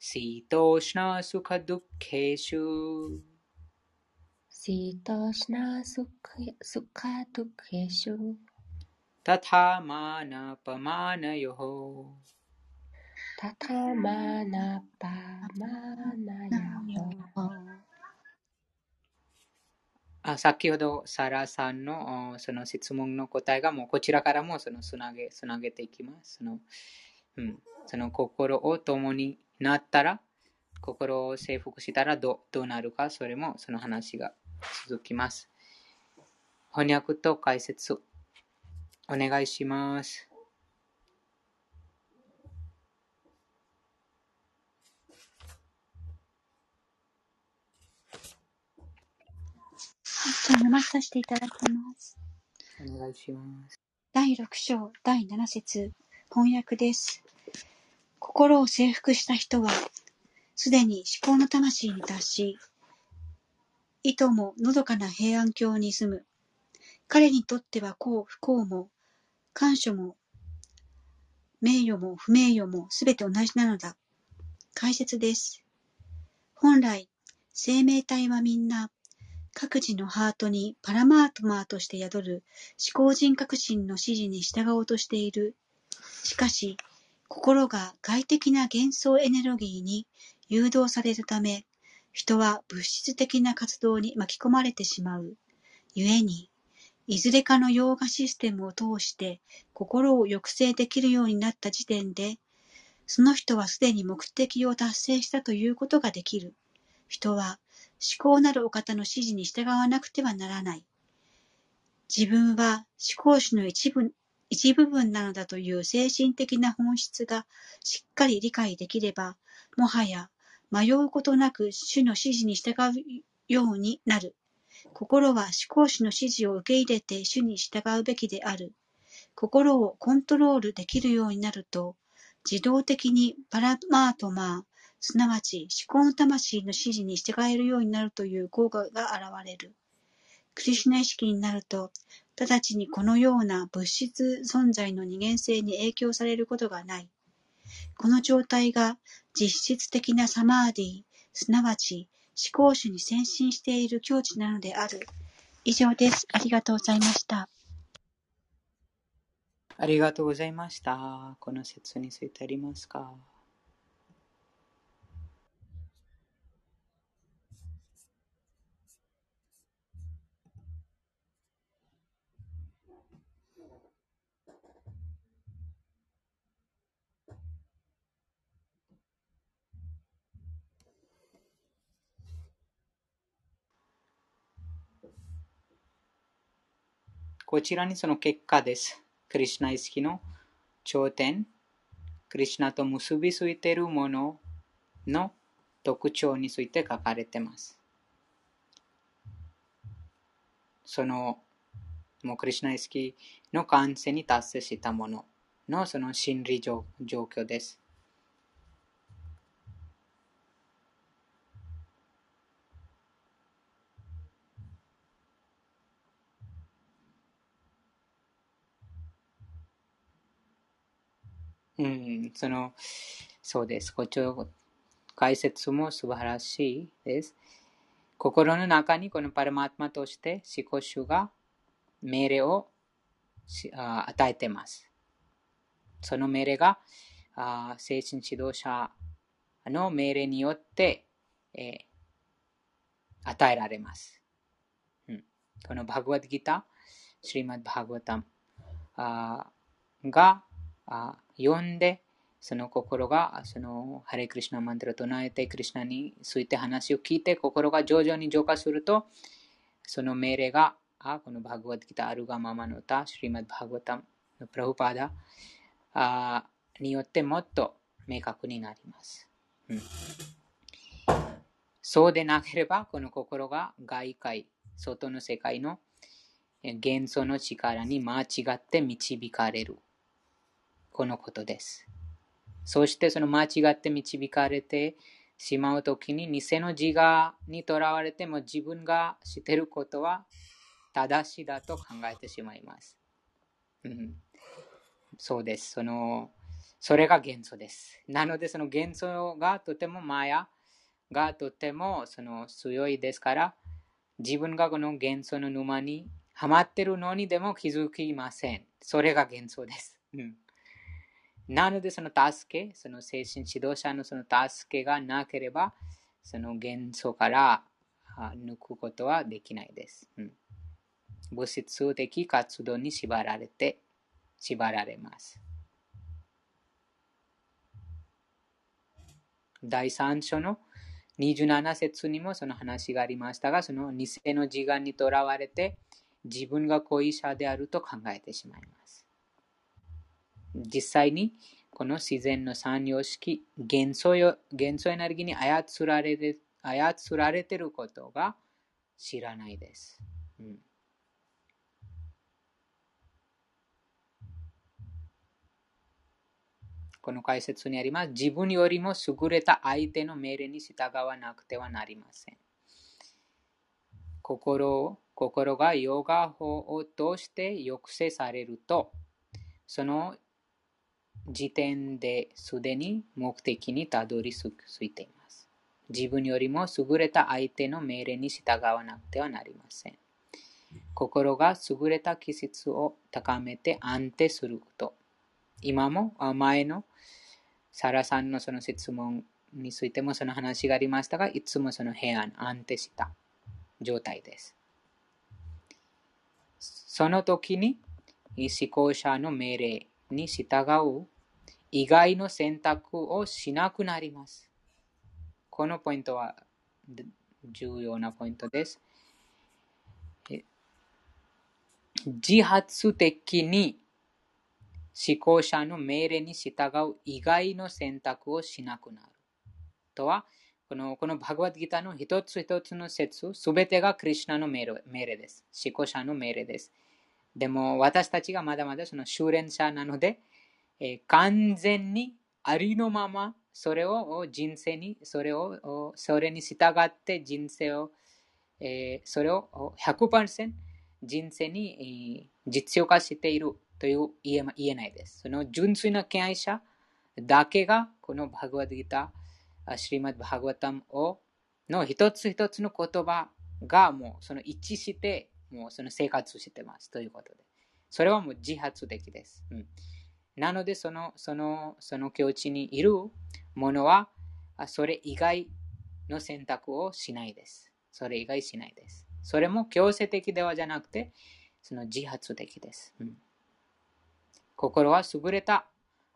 サンタスヤジタトマナハプラサンタスヤパラマトマサマヒタハパラマトマサマヒタハ शीतोष्ण सुखदुःखेषु शीतोष्ण सुख दुःखेषु तथा मानपमानयोः तथा मानपमानयोः あ先ほどサラさんのその質問の答えがもうこちらからもそのつなげつなげていきます。その,、うん、その心を共に なったら、心を征服したらどどうなるか、それもその話が続きます。翻訳と解説、お願いします。じゃあ読まさせていただきます。お願いします。第6章第7節翻訳です。心を征服した人は、すでに思考の魂に達し、意図ものどかな平安京に住む。彼にとっては幸不幸も、感謝も、名誉も不名誉もすべて同じなのだ。解説です。本来、生命体はみんな、各自のハートにパラマートマーとして宿る思考人格心の指示に従おうとしている。しかし、心が外的な幻想エネルギーに誘導されるため、人は物質的な活動に巻き込まれてしまう。故に、いずれかのヨーガシステムを通して心を抑制できるようになった時点で、その人はすでに目的を達成したということができる。人は思考なるお方の指示に従わなくてはならない。自分は思考主の一部一部分なのだという精神的な本質がしっかり理解できれば、もはや迷うことなく主の指示に従うようになる。心は思考主の指示を受け入れて主に従うべきである。心をコントロールできるようになると、自動的にパラマートマー、すなわち思考の魂の指示に従えるようになるという効果が現れる。クリシュナ意識になると、直ちにこのような物質存在の二元性に影響されることがない。この状態が実質的なサマーディ、すなわち思考主に先進している境地なのである。以上です。ありがとうございました。ありがとうございました。この説についてありますか？こちらにその結果です。クリシナ意識の頂点、クリシナと結びついているものの特徴について書かれています。その、もうクリシナ意識の完成に達成したもののその心理状況です。その、そうです。こっち解説も素晴らしいです。心の中にこのパラマートマとして思考主が命令を与えています。その命令があ精神指導者の命令によって、えー、与えられます、うん。このバグワッドギター、シリマッドバグワタムがあ読んで、その心が、そのハレクリシナマントラ唱えて、クリシナについて話を聞いて、心が徐々に浄化すると、その命令が、あこのバグワッドギター、アルガママの歌、シュリマッバグワタムのプラフパダあによってもっと明確になります。うん、そうでなければ、この心が外界、外の世界の元素の力に間違って導かれる。このことです。そしてその間違って導かれてしまうときに偽の自我にとらわれても自分がしてることは正しいだと考えてしまいます。うん、そうです。そのそれが元素です。なのでその元素がとてもマヤがとてもその強いですから自分がこの元素の沼にはまってるのにでも気づきません。それが元素です。うんなので、その助け、その精神指導者のその助けがなければ、その元素から抜くことはできないです。うん、物質的活動に縛られて、縛られます。第3章の27節にもその話がありましたが、その偽の自我にとらわれて、自分が恋者であると考えてしまいます。実際にこの自然の三様式、元素よ元素エネルギーに操られて操られてることが知らないです。うん、この解説にあります。自分よりも優れた相手の命令に従わなくてはなりません。心心がヨガ法を通して抑制されると、その時点ですでに目的にたどり着いています。自分よりも優れた相手の命令に従わなくてはなりません。心が優れた気質を高めて安定すること。今も前のサラさんのその質問についてもその話がありましたが、いつもその平安、安定した状態です。その時に思考者の命令に従う以外の選択をしなくなります。このポイントは重要なポイントです。自発的に思考者の命令に従う以外の選択をしなくなる。とは、このこのバグワッドギターの一つ一つの説、すべてがクリュナの命令です。思考者の命令です。でも私たちがまだまだその修練者なので、えー、完全にありのままそれを人生に、それを、それに従って人生を、えー、それを100%人生に実用化しているという言え言えないです。その純粋な敬愛者だけがこのバグワッドギター、シリマッバグワタムをの一つ一つの言葉がもうその一致してもうその生活してますということで。それはもう自発的です。うん、なのでその、その、その境地にいるものは、それ以外の選択をしないです。それ以外しないです。それも強制的ではじゃなくて、その自発的です。うん、心は優れた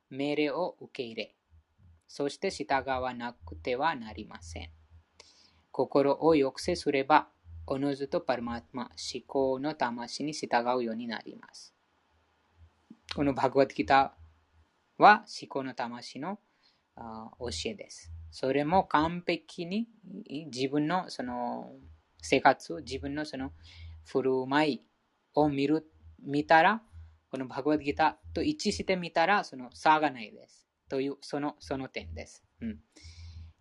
命令を受け入れ、そして従わなくてはなりません。心を抑制すれば、おのずとパルマーマ、思考の魂に従うようになります。このバグワッドギターは思考の魂の教えです。それも完璧に自分のその生活、自分のその振る舞いを見る、見たら、このバグワッドギターと一致してみたら、その差がないです。という、その、その点です。うん。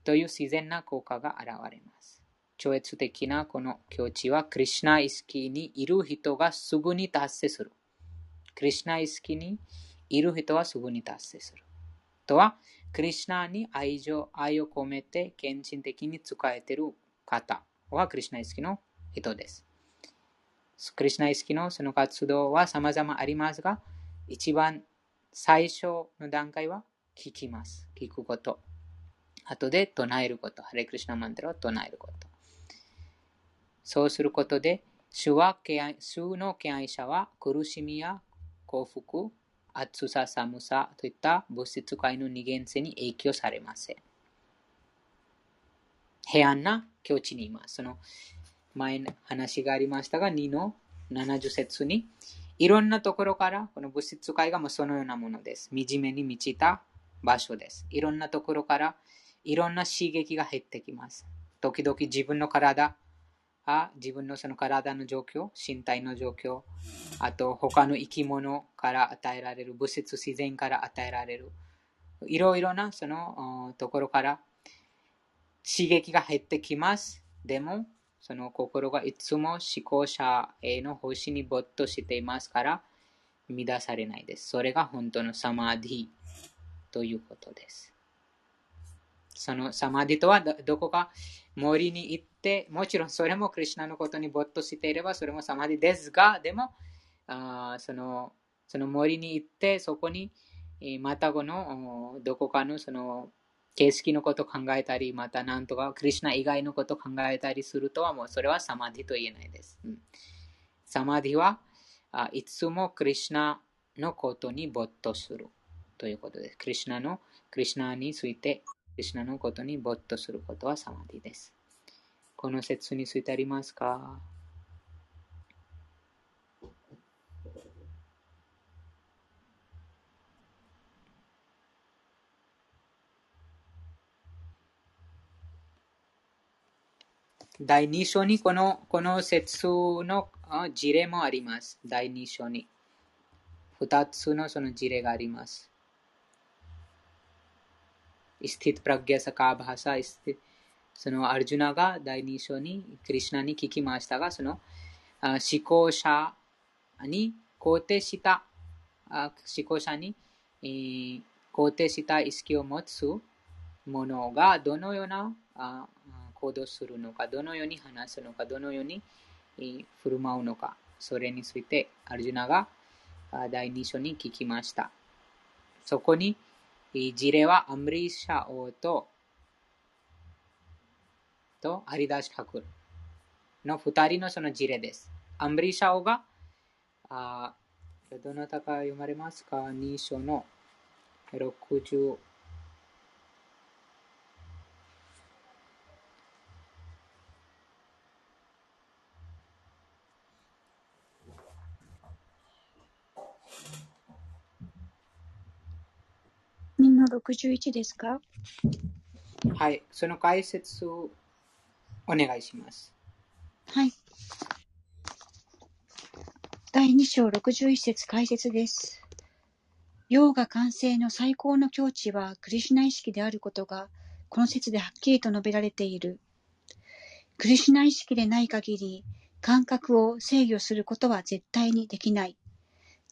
という自然な効果が現れます。超越的なこの境地は、クリュナ意識にいる人がすぐに達成する。クリュナ意識にいる人はすぐに達成する。とは、クリュナに愛情、愛を込めて献身的に使えている方はクリュナ意識の人です。クリュナ意識のその活動は様々ありますが、一番最初の段階は聞きます。聞くこと。後で唱えること。ハレクリシナマントラを唱えること。そうすることで、主は主の敬愛者は苦しみや幸福、暑さ、寒さといった物質界の二元性に影響されません。平安な境地にいます。その前の話がありましたが、2の70節に、いろんなところからこの物質界がもうそのようなものです。惨めに満ちた場所です。いろんなところからいろんな刺激が減ってきます。時々自分の体、あ自分のその体の状況、身体の状況、あと他の生き物から与えられる、物質自然から与えられる、いろいろなそのところから刺激が減ってきます。でも、その心がいつも思考者への星に没頭していますから、乱されないです。それが本当のサマーディということです。そのサマディとはどこか森に行って、もちろんそれもクリュナのことに没頭していればそれもサマディですが、でもあそのその森に行って、そこにえまたこのどこかのその形式のこと考えたり、またなんとかクリュナ以外のこと考えたりするとはもうそれはサマディと言えないです。うん、サマディはあいつもクリュナのことに没頭するということです。クリュナの、クリュナについてクリュナのことに没頭することはサマディです。この説についてありますか？第2章にこのこの説の事例もあります。第2章に。2つのその事例があります。スティップラギャサカーバハサスティッドそのアルジュナが第2章にクリシナに聞きましたが、その思考者に肯定した思考者に肯定した意識を持つものがどのような行動するのか、どのように話すのか、どのように振る舞うのか、それについてアルジュナが第2章に聞きました。そこに事例はアムリシャ王ととアリダシハクルの二人のその事例です。アムリーシャ王があどなたか読まれますか ?2 章の60の61ですか？はい、その解説をお願いします。はい。第2章61節解説です。ヨーガ完成の最高の境地はクリシュナ意識であることが、この説ではっきりと述べられている。クリシュナ意識でない限り、感覚を制御することは絶対にできない。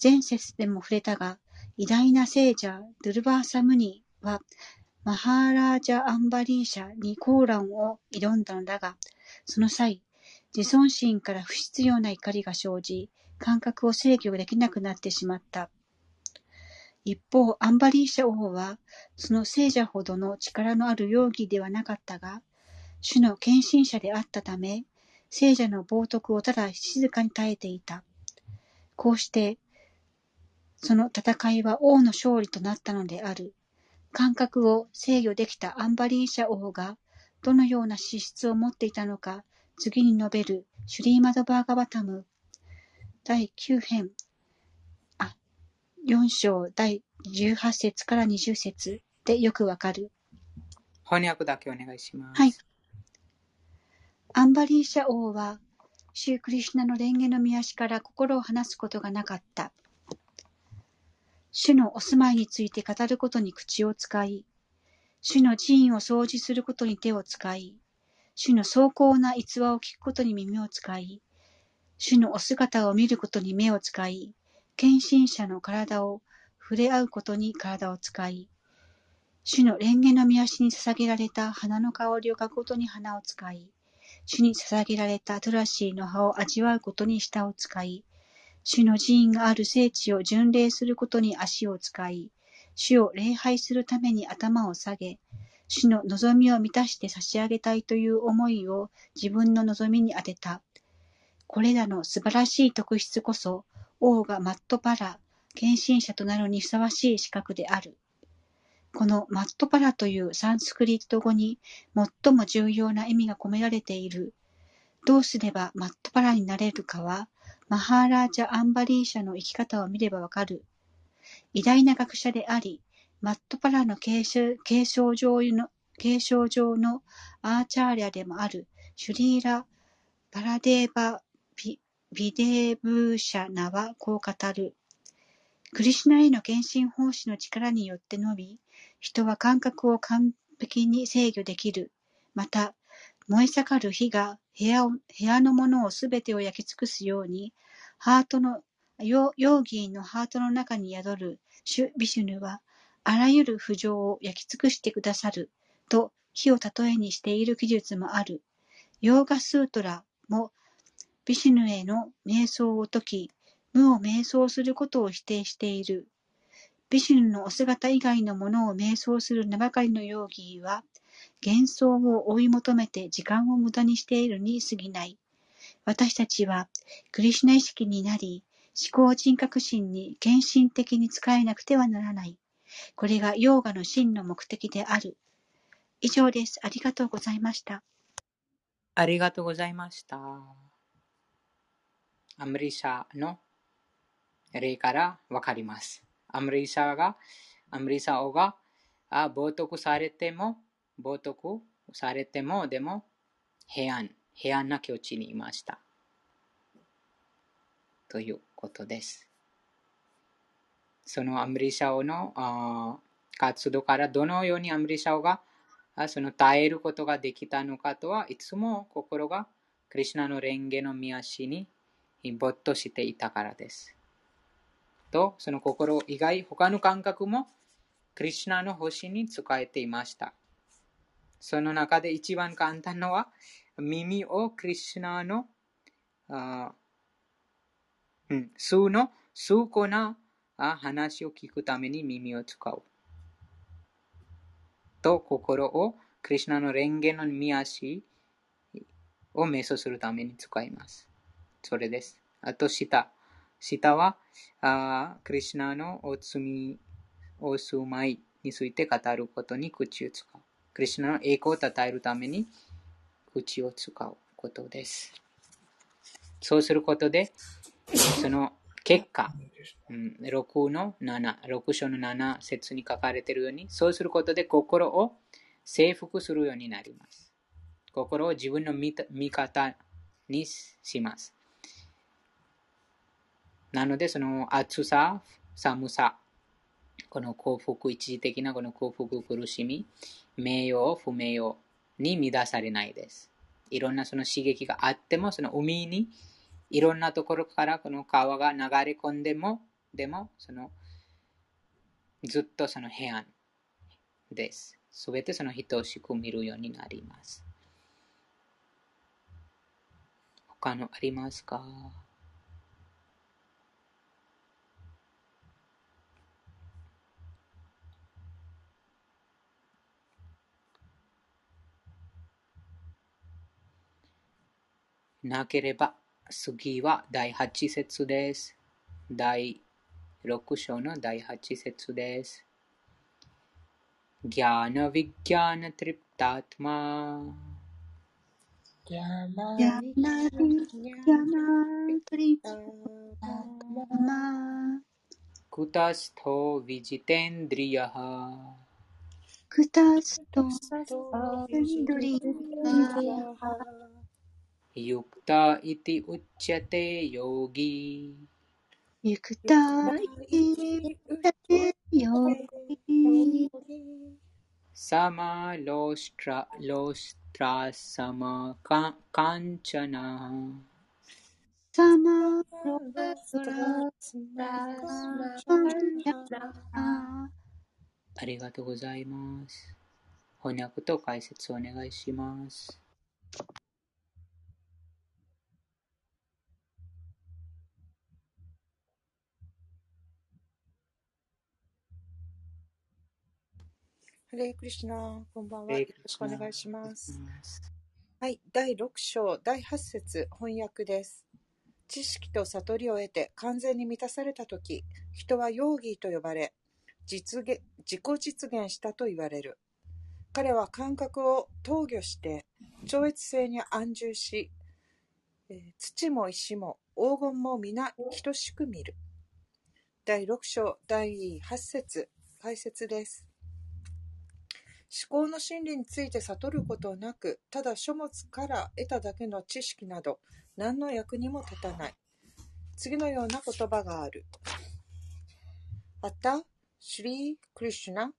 前節でも触れたが、偉大な聖者ドゥルバーサムニはマハーラージャ・アンバリーシャにコーランを挑んだのだが、その際、自尊心から不必要な怒りが生じ、感覚を制御できなくなってしまった。一方、アンバリーシャ王は、その聖者ほどの力のある容疑ではなかったが、主の献身者であったため、聖者の冒涜をただ静かに耐えていた。こうして、その戦いは王の勝利となったのである。感覚を制御できたアンバリーシャ王がどのような資質を持っていたのか、次に述べるシュリーマドバーガバタム第9編、あ、4章第18節から20節でよくわかる。翻訳だけお願いします。はい。アンバリーシャ王は、シュークリシュナの蓮華の見足から心を離すことがなかった。主のお住まいについて語ることに口を使い、主の寺院を掃除することに手を使い、主の崇高な逸話を聞くことに耳を使い、主のお姿を見ることに目を使い、献身者の体を触れ合うことに体を使い、主の蓮華の御足に捧げられた花の香りを嗅ぐことに花を使い、主に捧げられたトラシーの葉を味わうことに舌を使い、主の寺院がある聖地を巡礼することに足を使い、主を礼拝するために頭を下げ、主の望みを満たして差し上げたいという思いを自分の望みに当てた。これらの素晴らしい特質こそ、王がマットパラ、献身者となるにふさわしい資格である。このマットパラというサンスクリット語に最も重要な意味が込められている。どうすればマットパラになれるかは、マハーラージャ・アンバリー社の生き方を見ればわかる。偉大な学者であり、マットパラの継承継承上の継承上のアーチャーリアでもあるシュリーラ・パラデーバ・ビデーブーシャナはこう語る。クリシナへの献身奉仕の力によってのみ、人は感覚を完璧に制御できる。また、燃え盛る火が部屋を部屋のものをすべてを焼き尽くすように、ハートの、ヨーギーのハートの中に宿るシュ・ビシュヌは、あらゆる不浄を焼き尽くしてくださる、と火を例えにしている記述もある。ヨーガスートラも、ビシュヌへの瞑想を解き、無を瞑想することを否定している。ビシュヌのお姿以外のものを瞑想する名ばかりのヨーギーは、幻想を追い求めて時間を無駄にしているに過ぎない。私たちは、クリシュナ意識になり、思考人格心に献身的に使えなくてはならない。これがヨーガの真の目的である。以上です。ありがとうございました。ありがとうございました。アムリシャの例からわかります。アムリシャが、アムリシャ王が、あ冒涜されても、冒涜されても、でも、平安、平安な境地にいました。ということです。そのアムリシャ王の活動からどのようにアムリシャ王がその耐えることができたのかとはいつも心がクリシュナの蓮華の見足に没頭していたからです。と、その心以外、他の感覚もクリシュナの星に使えていました。その中で一番簡単なのは、耳をクリシナのあーうん、数の数個な話を聞くために耳を使う。と心をクリシュナの蓮華の見足を瞑想するために使います。それです。あと、舌。舌は、あクリシュナのお罪、お住まいについて語ることに口を使う。クリシュナの栄光を称えるために口を使うことです。そうすることで、その結果、うん、6の7、6章の7節に書かれているように、そうすることで心を征服するようになります。心を自分の味味方にします。なので、その暑さ、寒さ、この幸福、一時的なこの幸福、苦しみ、名誉、不名誉に乱されないです。いろんなその刺激があっても、その海にいろんなところからこの川が流れ込んでも、でも、そのずっとその平安です。すべてその等しく見るようになります。他のありますか？なければ、次は第8節です。第6章の第8節です。ज्ञान विज्ञान तृप्तात्मा 山やなりやなとりまま कुतस्थो विजितेन्द्रियः くた すとさとエンドリは युक्त इति उच्यते योगी ゆくたいたてよい समलोष्ट्र लोष्ट्रासम का- काञ्चनः さまストラスナスマあありがとうございます。翻訳と解説お願いします。 ハレークリシュナー、こんばんは。よろしくお願いします。はい、第6章、第8節翻訳です。知識と悟りを得て完全に満たされたとき、人はヨーギーと呼ばれ、実現自己実現したと言われる。彼は感覚を投御して、超越性に安住し、えー土も石も黄金も皆等しく見る。第6章、第8節解説です。思考の真理について悟ることなく、ただ書物から得ただけの知識など、何の役にも立たない。次のような言葉がある。अतः श्री कृष्ण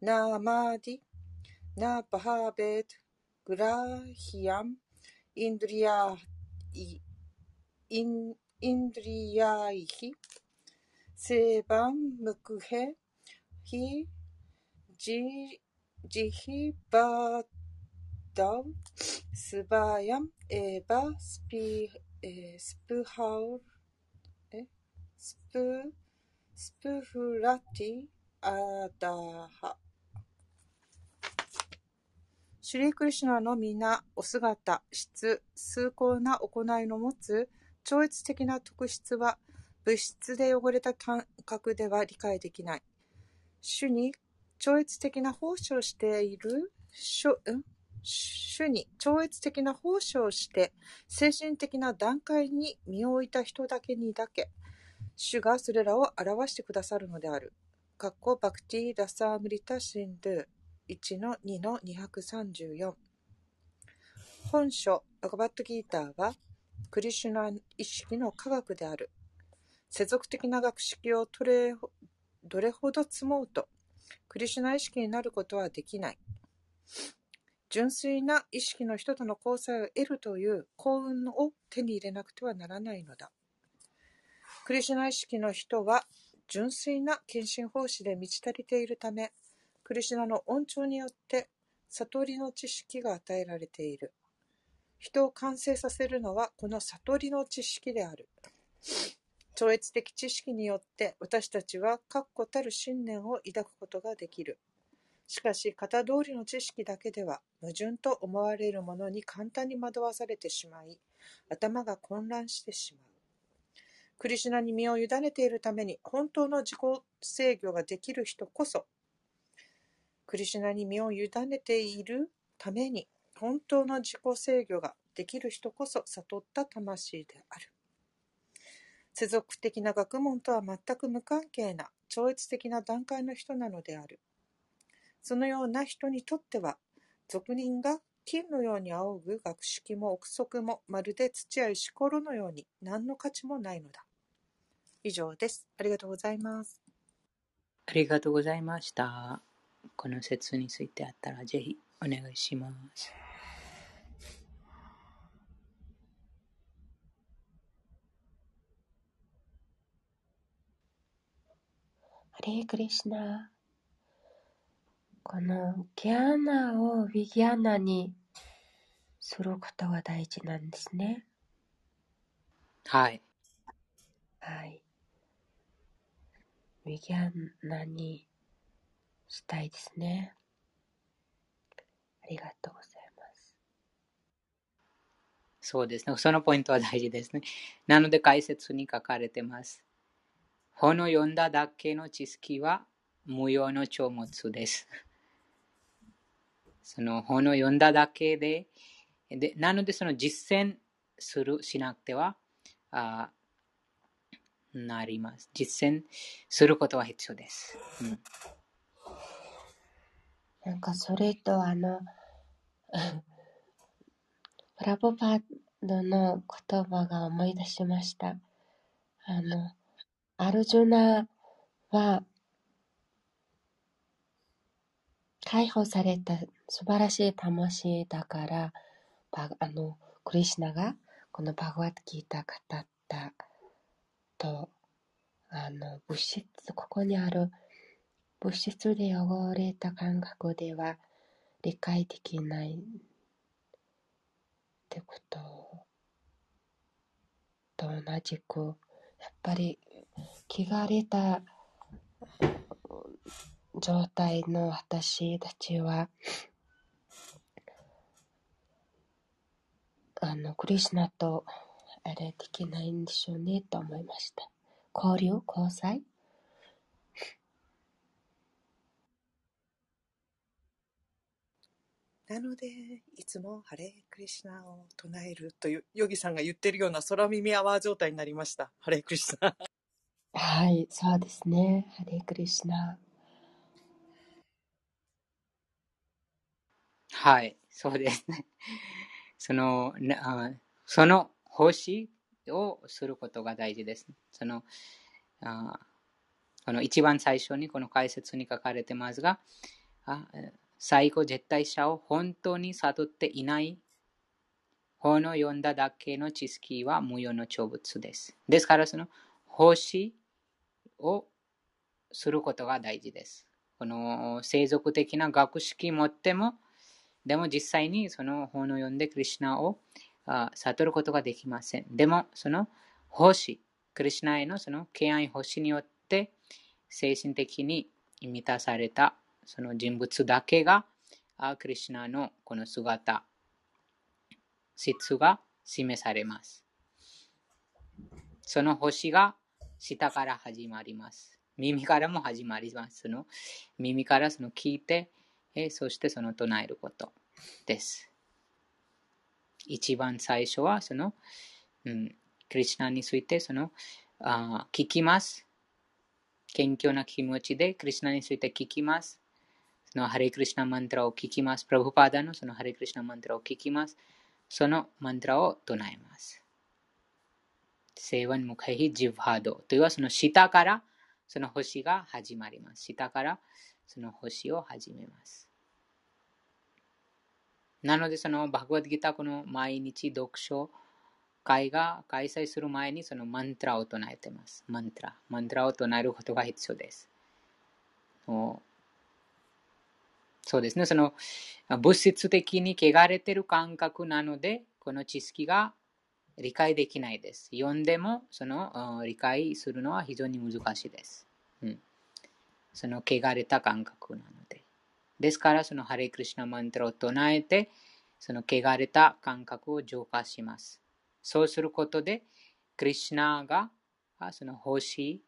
नामादि न भवेत् ग्राह्यम् इन्द्रियैः इन्द्रियैः सेवोन्ムクヘ、ヒ、ジジヒバダウ、スバヤム、エバ、スピ、えースプハウ、え？スプ、スプフラティ、アダハ。シュリークリシュナの皆、お姿、質、崇高な行いの持つ超越的な特質は、物質で汚れた感覚では理解できない。主に超越的な奉仕をしている、主に超越的な奉仕をして、精神的な段階に身を置いた人だけにだけ、主がそれらを表してくださるのである。かっこバクティ・ラサームリタ・シンドゥ1の2の234本書バガバットギーターはクリシュナ意識の科学である。世俗的な学識をどれほど積もうとクリシュナ意識になることはできない純粋な意識の人との交際を得るという幸運を手に入れなくてはならないのだクリシュナ意識の人は純粋な献身奉仕で満ち足りているためクリシュナの恩寵によって悟りの知識が与えられている。人を完成させるのはこの悟りの知識である。超越的知識によって私たちは確固たる信念を抱くことができる。しかし、型通りの知識だけでは矛盾と思われるものに簡単に惑わされてしまい、頭が混乱してしまう。クリシュナに身を委ねているために本当の自己制御ができる人こそクリシュナに身を委ねているために本当の自己制御ができる人こそ悟った魂である。世俗的な学問とは全く無関係な超越的な段階の人なのである。そのような人にとっては、俗人が金のように仰ぐ学識も憶測もまるで土や石ころのように何の価値もないのだ。以上です。ありがとうございます。ありがとうございました。この説についてあったらぜひお願いします。レークリシュナ。このギャーナをヴィギャーナにすることが大事なんですね。はい。はい。ヴィギャーナにしたいですね。ありがとうございます。そうですね。そのポイントは大事ですね。なので解説に書かれてます。本を読んだだけの知識は無用の長物です。その本を読んだだけで、でなのでその実践する、しなくてはあなります。実践することは必要です。うん、なんかそれとあの、プラボパードの言葉が思い出しました。あの、アルジュナは解放された素晴らしい魂だから、あの、クリシナがこのバグワッドギータ語ったと、あの、物質、ここにある物質で汚れた感覚では理解できないってことと同じく、やっぱり汚れた状態の私たちは、あの、クリシナと、あれできないんでしょうね、と思いました。交流？交際？なので、いつもハレークリシナを唱えるという、ヨギさんが言ってるような空耳アワー状態になりました。ハレークリシナ。はい、そうですね。ハレクリシナ。はい、そうですね。その、その星をすることが大事です。その、あこの一番最初にこの解説に書かれてますが、あ最後絶対者を本当に悟っていない本を読んだだけの知識は無用の長物です。ですからその星をすることが大事です。この世俗的な学識持っても、でも実際にその本を読んでクリュナを悟ることができません。でもその星、クリュナへのその敬愛星によって精神的に満たされたその人物だけが、クリシナのこの姿、質が示されます。その星が下から始まります。耳からも始まります。の耳からその聞いて、えそしてその唱えることです。一番最初はその、うん、クリシナについてそのあ聞きます。謙虚な気持ちでクリシナについて聞きます。そのハレクリシナマントラを聞きます。プラブパーダのそのハレクリシナマントラを聞きます。そのマントラを唱えます。セワンムカヒジヴハドというはその下からその星が始まります。下からその星を始めます。なのでそのバグワッドギターこの毎日読書会が開催する前にそのマントラを唱えてます。マントラ。マントラを唱えることが必要です。そうですね。その物質的に汚れてる感覚なので、この知識が理解できないです。読んでもその理解するのは非常に難しいです。うん、その汚れた感覚なので。ですから、そのハレクリシナマントラを唱えて、その汚れた感覚を浄化します。そうすることで、クリシナがその星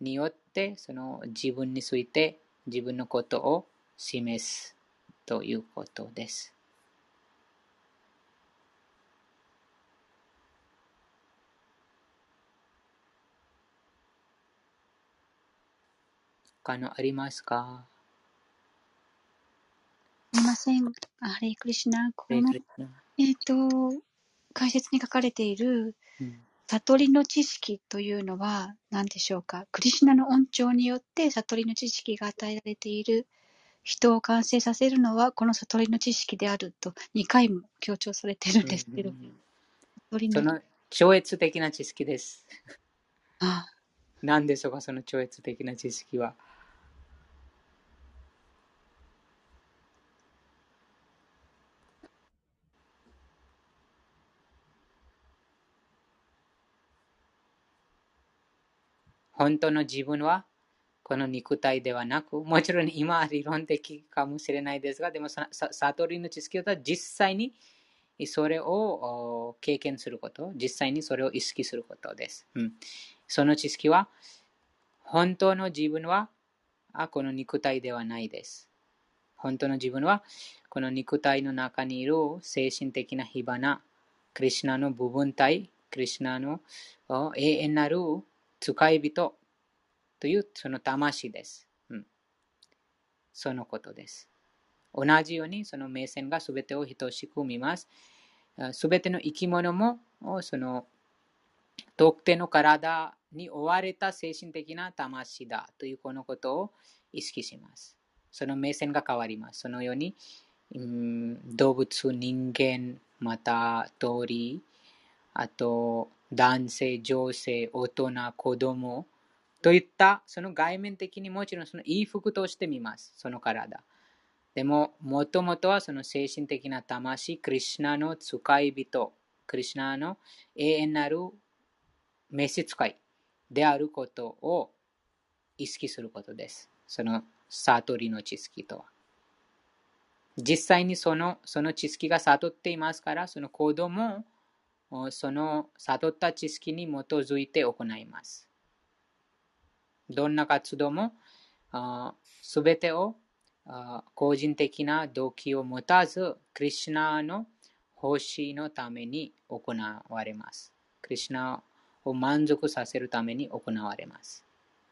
によってその自分について自分のことを示すということです。他のありますか？すみません。ハレイクリシナ。この、えっ、ー、と、解説に書かれている、悟りの知識というのは何でしょうか？クリシナの恩寵によって悟りの知識が与えられている人を完成させるのはこの悟りの知識であると2回も強調されてるんですけど、悟りのその超越的な知識です。ああ何でしょうか、その超越的な知識は。本当の自分はこの肉体ではなく、もちろん今は理論的かもしれないですが、でも悟りの知識は実際にそれを経験すること、実際にそれを意識することです。うん、その知識は、本当の自分はあこの肉体ではないです。本当の自分は、この肉体の中にいる精神的な火花、クリュナの部分体、クリュナの永遠なる使い人というその魂です。うん、そのことです。同じようにその目線がすべてを等しく見ます。すべての生き物もその特定の体に追われた精神的な魂だというこのことを意識します。その目線が変わります。そのように、うん、動物、人間、また鳥、あと男性、女性、大人、子供、といったその外面的にもちろんその衣服として見ます。その体。でも、もともとはその精神的な魂、クリュナの使い人、クリュナの永遠なる召使いであることを意識することです。その悟りの知識とは。実際にそのその知識が悟っていますから、その行動もその悟った知識に基づいて行います。どんな活動もすべてを個人的な動機を持たず、クリュナの奉仕のために行われます。クリュナを満足させるために行われます。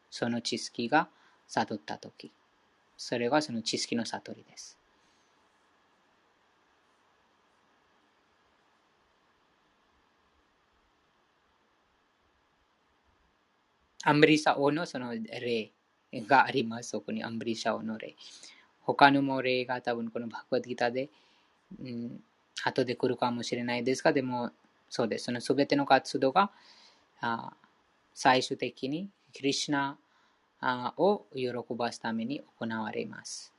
その知識が悟ったとき。それがその知識の悟りです。アンブリシャ王のその例があります。そこにアンブリシャ王の例。他のも例が多分このバグワッドギターで、うん、後で来るかもしれないですが、でもそうです。そのすべての活動があ最終的にクリシナを喜ばすために行われます。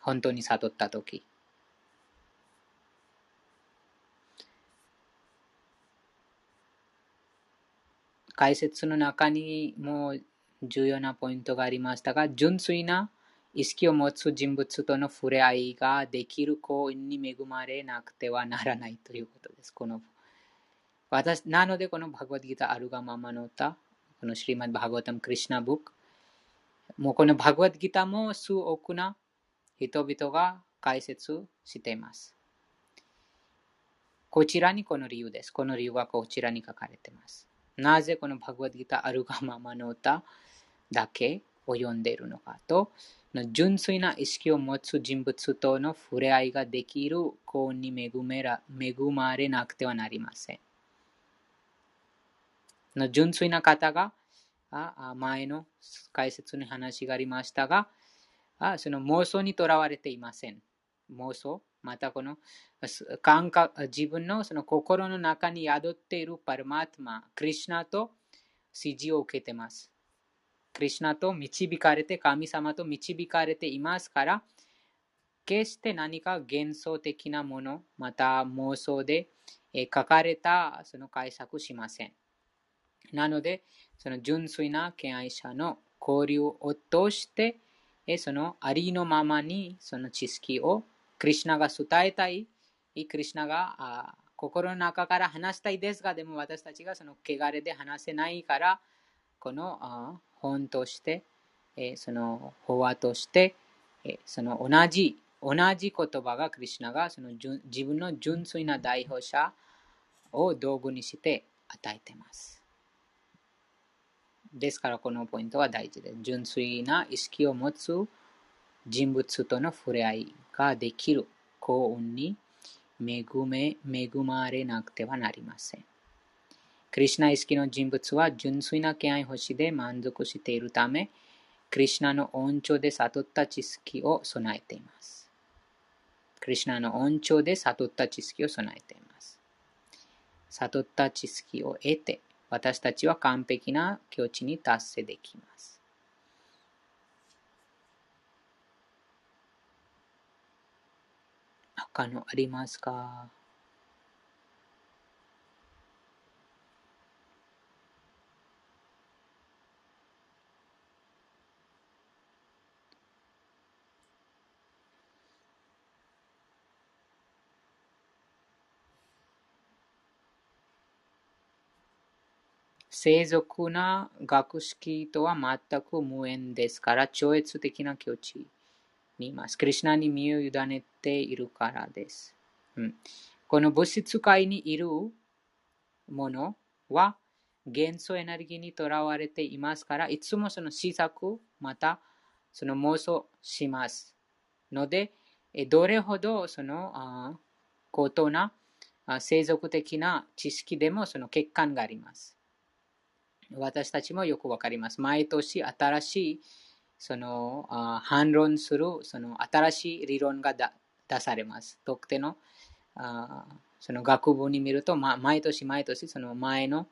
本当に悟ったとき。解説の中にも重要なポイントがありましたが、純粋な意識を持つ人物との触れ合いができる行為に恵まれなくてはならないということです。この私なので、このバグワッドギター、アルガママノータ、このシリマッバーガワタム・クリシナブック、もうこのバグワッドギターも数多くな人々が解説しています。こちらにこの理由です。この理由がこちらに書かれています。なぜこのバグワッドギターアルガママノータだけを読んでいるのかと、純粋な意識を持つ人物との触れ合いができる幸運に恵めら恵まれなくてはなりません。の純粋な方が、前の解説の話がありましたがあ、その妄想にとらわれていません。妄想？またこの感覚自分のその心の中に宿っているパルマートマ、クリュナと指示を受けています。クリュナと導かれて、神様と導かれていますから、決して何か幻想的なもの、また妄想で書かれたその解釈しません。なので、その純粋な敬愛者の交流を通して、そのありのままにその知識をクリュナが伝えたい、クリュナが心の中から話したいですが、でも私たちがその汚れで話せないから、この本として、その法話として、その同じ、同じ言葉がクリュナがその自分の純粋な代表者を道具にして与えています。ですからこのポイントは大事です。純粋な意識を持つ人物との触れ合いができる幸運に恵め恵まれなくてはなりません。クリシナ意識の人物は純粋な敬愛星で満足しているため、クリシナの恩寵で悟った知識を備えています。クリシナの恩寵で悟った知識を備えています。悟った知識を得て、私たちは完璧な境地に達成できます。他のありますか？世俗な学識とは全く無縁ですから、超越的な境地。にいます。クリュナに身を委ねているからです。うん、この物質界にいるものは元素エネルギーにとらわれていますから、いつもその試作、またその妄想します。ので、どれほどその高等な世俗的な知識でもその欠陥があります。私たちもよくわかります。毎年新しいそのあ反論するその新しい理論がだ出されます。特定のあその学部に見ると、ま、毎年毎年その前の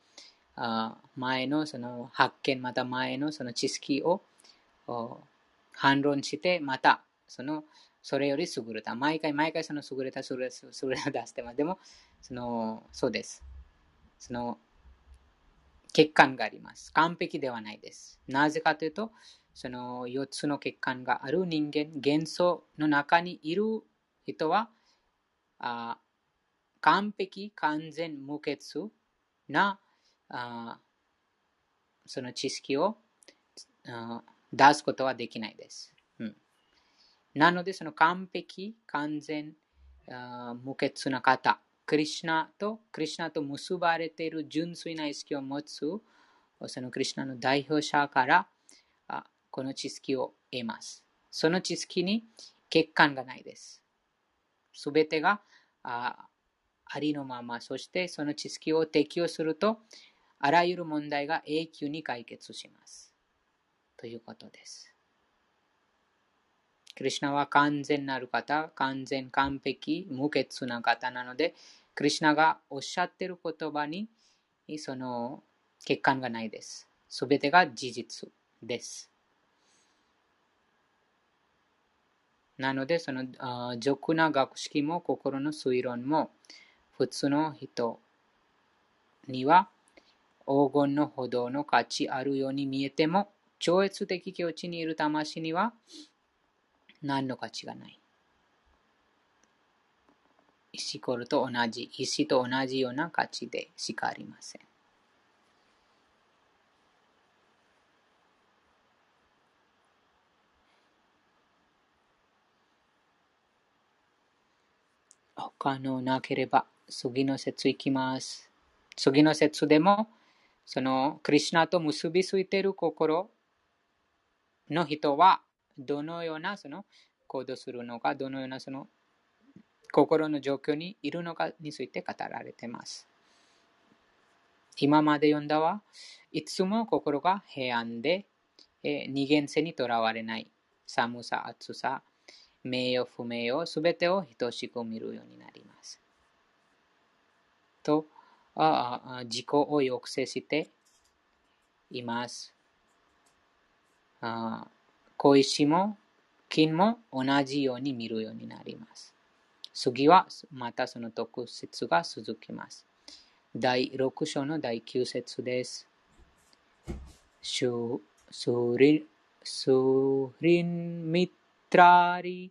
あ前のその発見、また前のその知識を反論して、またそのそれより優れた。毎回毎回その優れた、優れた、優れた出してます。でも、そのそうです。その欠陥があります。完璧ではないです。なぜかというと、その4つの血管がある人間、元素の中にいる人は、あ完璧、完全、無欠なあその知識を出すことはできないです。うん、なので、その完璧、完全、あ無欠な方、クリシナと、クリシナと結ばれている純粋な意識を持つ、そのクリシナの代表者からこの知識を得ます。その知識に欠陥がないです。すべてがあありのまま、そしてその知識を適用すると、あらゆる問題が永久に解決します。ということです。クリュナは完全なる方、完全完璧、無欠な方なので、クリュナがおっしゃってる言葉にその欠陥がないです。すべてが事実です。なので、その俗な学識も心の推論も普通の人には黄金の歩道の価値あるように見えても、超越的境地にいる魂には何の価値がない。石ころと同じ、石と同じような価値でしかありません。他のなければ、次の説いきます。次の説でも、そのクリュナと結びついている心の人は、どのようなその行動するのか、どのようなその心の状況にいるのかについて語られています。今まで読んだは、いつも心が平安で、え二元性にとらわれない、寒さ、暑さ、名誉、不名誉、すべてを等しく見るようになります。と、ああ自己を抑制しています。あ小石も金も同じように見るようになります。次はまたその特説が続きます。第6章の第9節です。スリンミトリ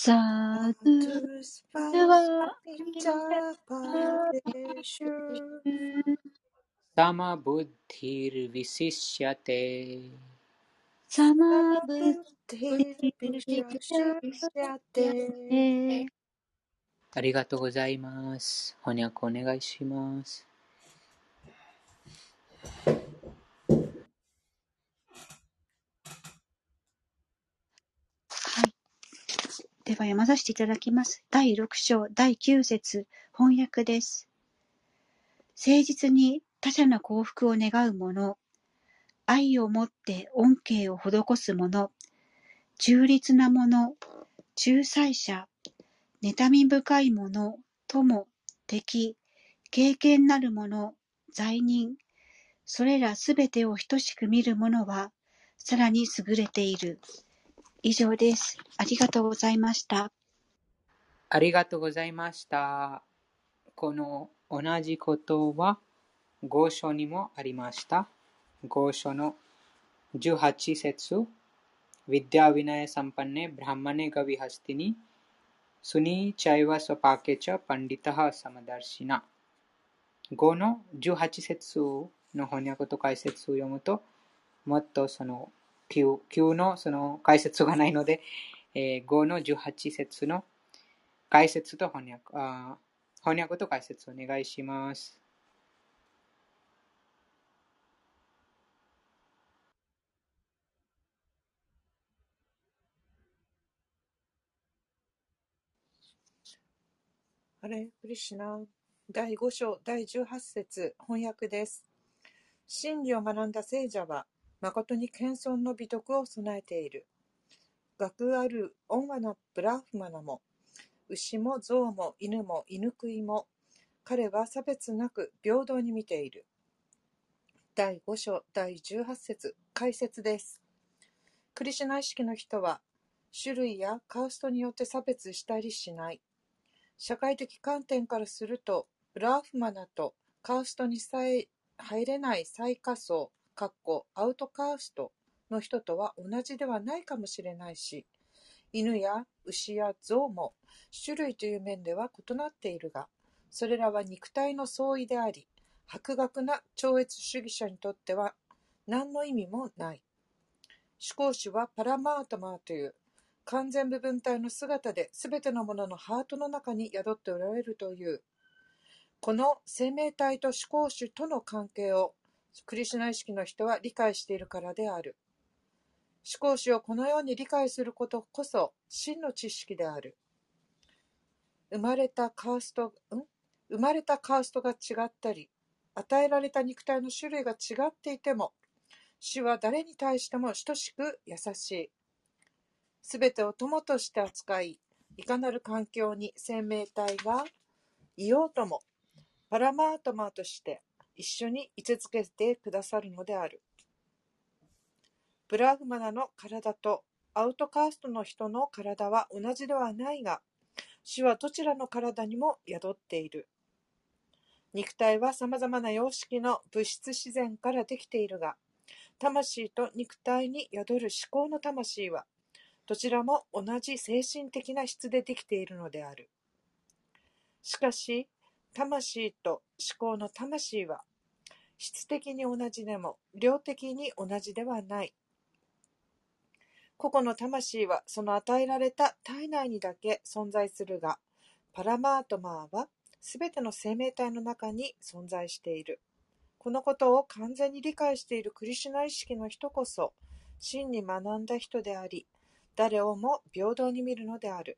サドゥスパピチャパレシュサマブッディルヴィシシャテサマブッディルヴィシャテありがとうございます。翻訳お願いします。では読まさせていただきます。第6章第9節翻訳です。誠実に他者の幸福を願う者、愛をもって恩恵を施す者、中立な者、仲裁者、妬み深い者、友、敵、経験なる者、罪人、それらすべてを等しく見る者は、さらに優れている。以上です。ありがとうございました。ありがとうございました。この同じことは、合書にもありました。合書の18節ウィディア・ヴィナヤ・サンパンネ・ブラマネ・ガヴィハスティニ、スニー・チャイワ・ソパケチャ・パンディタハ・サマダルシナ。5の18節の翻訳と解説を読むと、もっとその 9, 9のその解説がないので、えー、5の18節の解説と翻訳あ、翻訳と解説お願いします。あれ、クリシナ、第5章第18節翻訳です。真理を学んだ聖者は、誠に謙遜の美徳を備えている。学ある温和なブラフマナも、牛も象も犬も犬食いも、彼は差別なく平等に見ている。第5章第18節解説です。クリシュナ意識の人は、種類やカーストによって差別したりしない。社会的観点からすると、ブラーフマナとカーストにさえ入れない最下層アウトカーストの人とは同じではないかもしれないし、犬や牛や象も種類という面では異なっているが、それらは肉体の相違であり、博学な超越主義者にとっては何の意味もない。思考主はパラマートマーという完全部分体の姿で全てのもののハートの中に宿っておられるという。この生命体と思考主との関係をクリシュナ意識の人は理解しているからである。思考主をこのように理解することこそ真の知識である。生まれたカースト、ん生まれたカーストが違ったり、与えられた肉体の種類が違っていても、主は誰に対しても等しく優しい。すべてを友として扱い、いかなる環境に生命体がいようとも、パラマートマーとして一緒に居続けてくださるのである。ブラフマナの体とアウトカーストの人の体は同じではないが、主はどちらの体にも宿っている。肉体は様々な様式の物質自然からできているが、魂と肉体に宿る思考の魂は、どちらも同じ精神的な質でできているのである。しかし、魂と思考の魂は、質的に同じでも、量的に同じではない。個々の魂はその与えられた体内にだけ存在するが、パラマートマーはすべての生命体の中に存在している。このことを完全に理解しているクリシュナ意識の人こそ、真に学んだ人であり、誰をも平等に見るのである。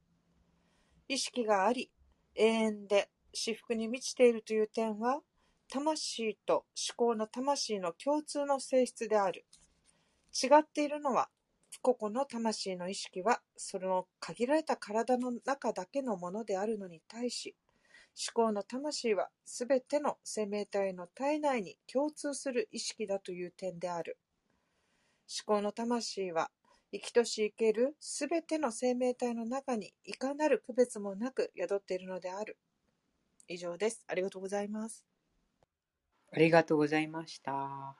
意識があり、永遠で至福に満ちているという点は、魂と思考の魂の共通の性質である。違っているのは、個々の魂の意識は、その限られた体の中だけのものであるのに対し、思考の魂はすべての生命体の体内に共通する意識だという点である。思考の魂は、生きとし生けるすべての生命体の中にいかなる区別もなく宿っているのである。以上です。ありがとうございます。ありがとうございました。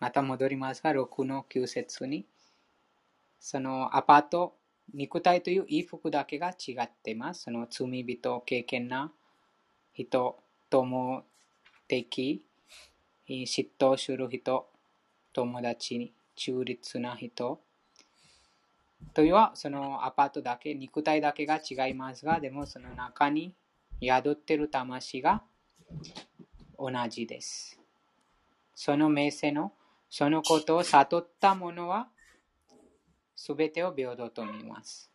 また戻りますが、6の9節に、そのアパート、肉体という衣服だけが違ってます。その罪人、経験な人、友的、嫉妬する人、友達に中立な人、というは、そのアパートだけ、肉体だけが違いますが、でもその中に宿っている魂が同じです。その名声の、そのことを悟った者は、すべてを平等と見ます。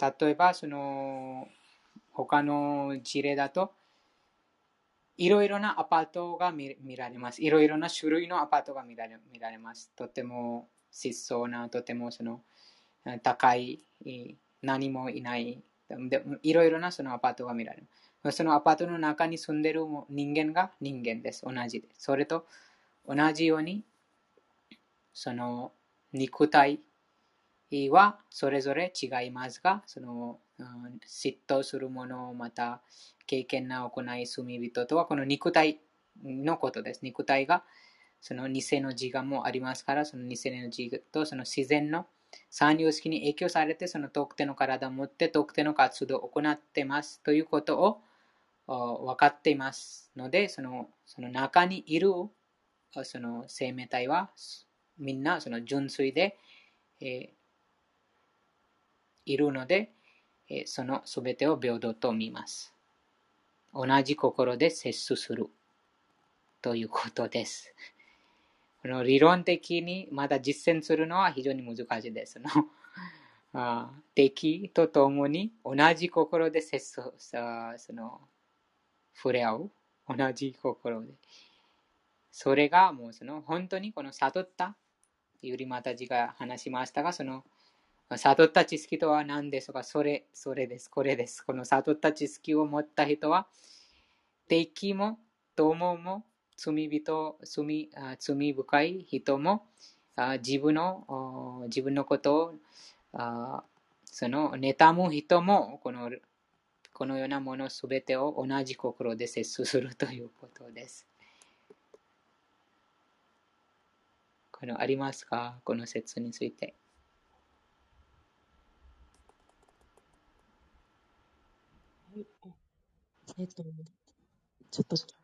例えば、その、他の事例だと、いろいろなアパートが見られます。いろいろな種類のアパートが見られ見られます。とても質素な、とてもその高い、何もいない、でいろいろなそのアパートが見られます。そのアパートの中に住んでる人間が人間です。同じです。それと同じように、その肉体はそれぞれ違いますが、その嫉妬するもの、また経験な行い、罪人とはこの肉体のことです。肉体がその偽の自我もありますから、その偽の自我とその自然の三様式に影響されて、その特定の体を持って特定の活動を行っていますということを分かっていますので、そのその中にいるその生命体はみんなその純粋で、えー、いるので、えー、そのすべてを平等と見ます。同じ心で接するということです。の理論的にまだ実践するのは非常に難しいです。の敵とともに同じ心で接すその触れ合う。同じ心で。それがもうその本当にこの悟ったゆりまたじが話しましたが、その悟った知識とは何ですかそれ、それです。これです。この悟った知識を持った人は、敵も友も罪人、罪罪深い人も自分の自分のことをその妬む人もこのこのようなものすべてを同じ心で接するということです。このありますかこの説について。えっと、ちょっと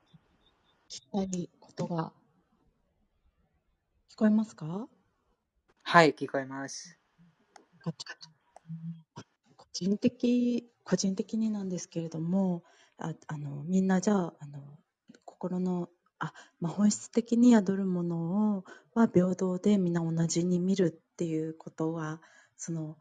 きたいことが、聞こえますか？はい、聞こえます。個人的、個人的になんですけれども、ああのみんなじゃあ、あの心のあ、まあ、本質的に宿るものをは平等で皆同じに見るっていうことはその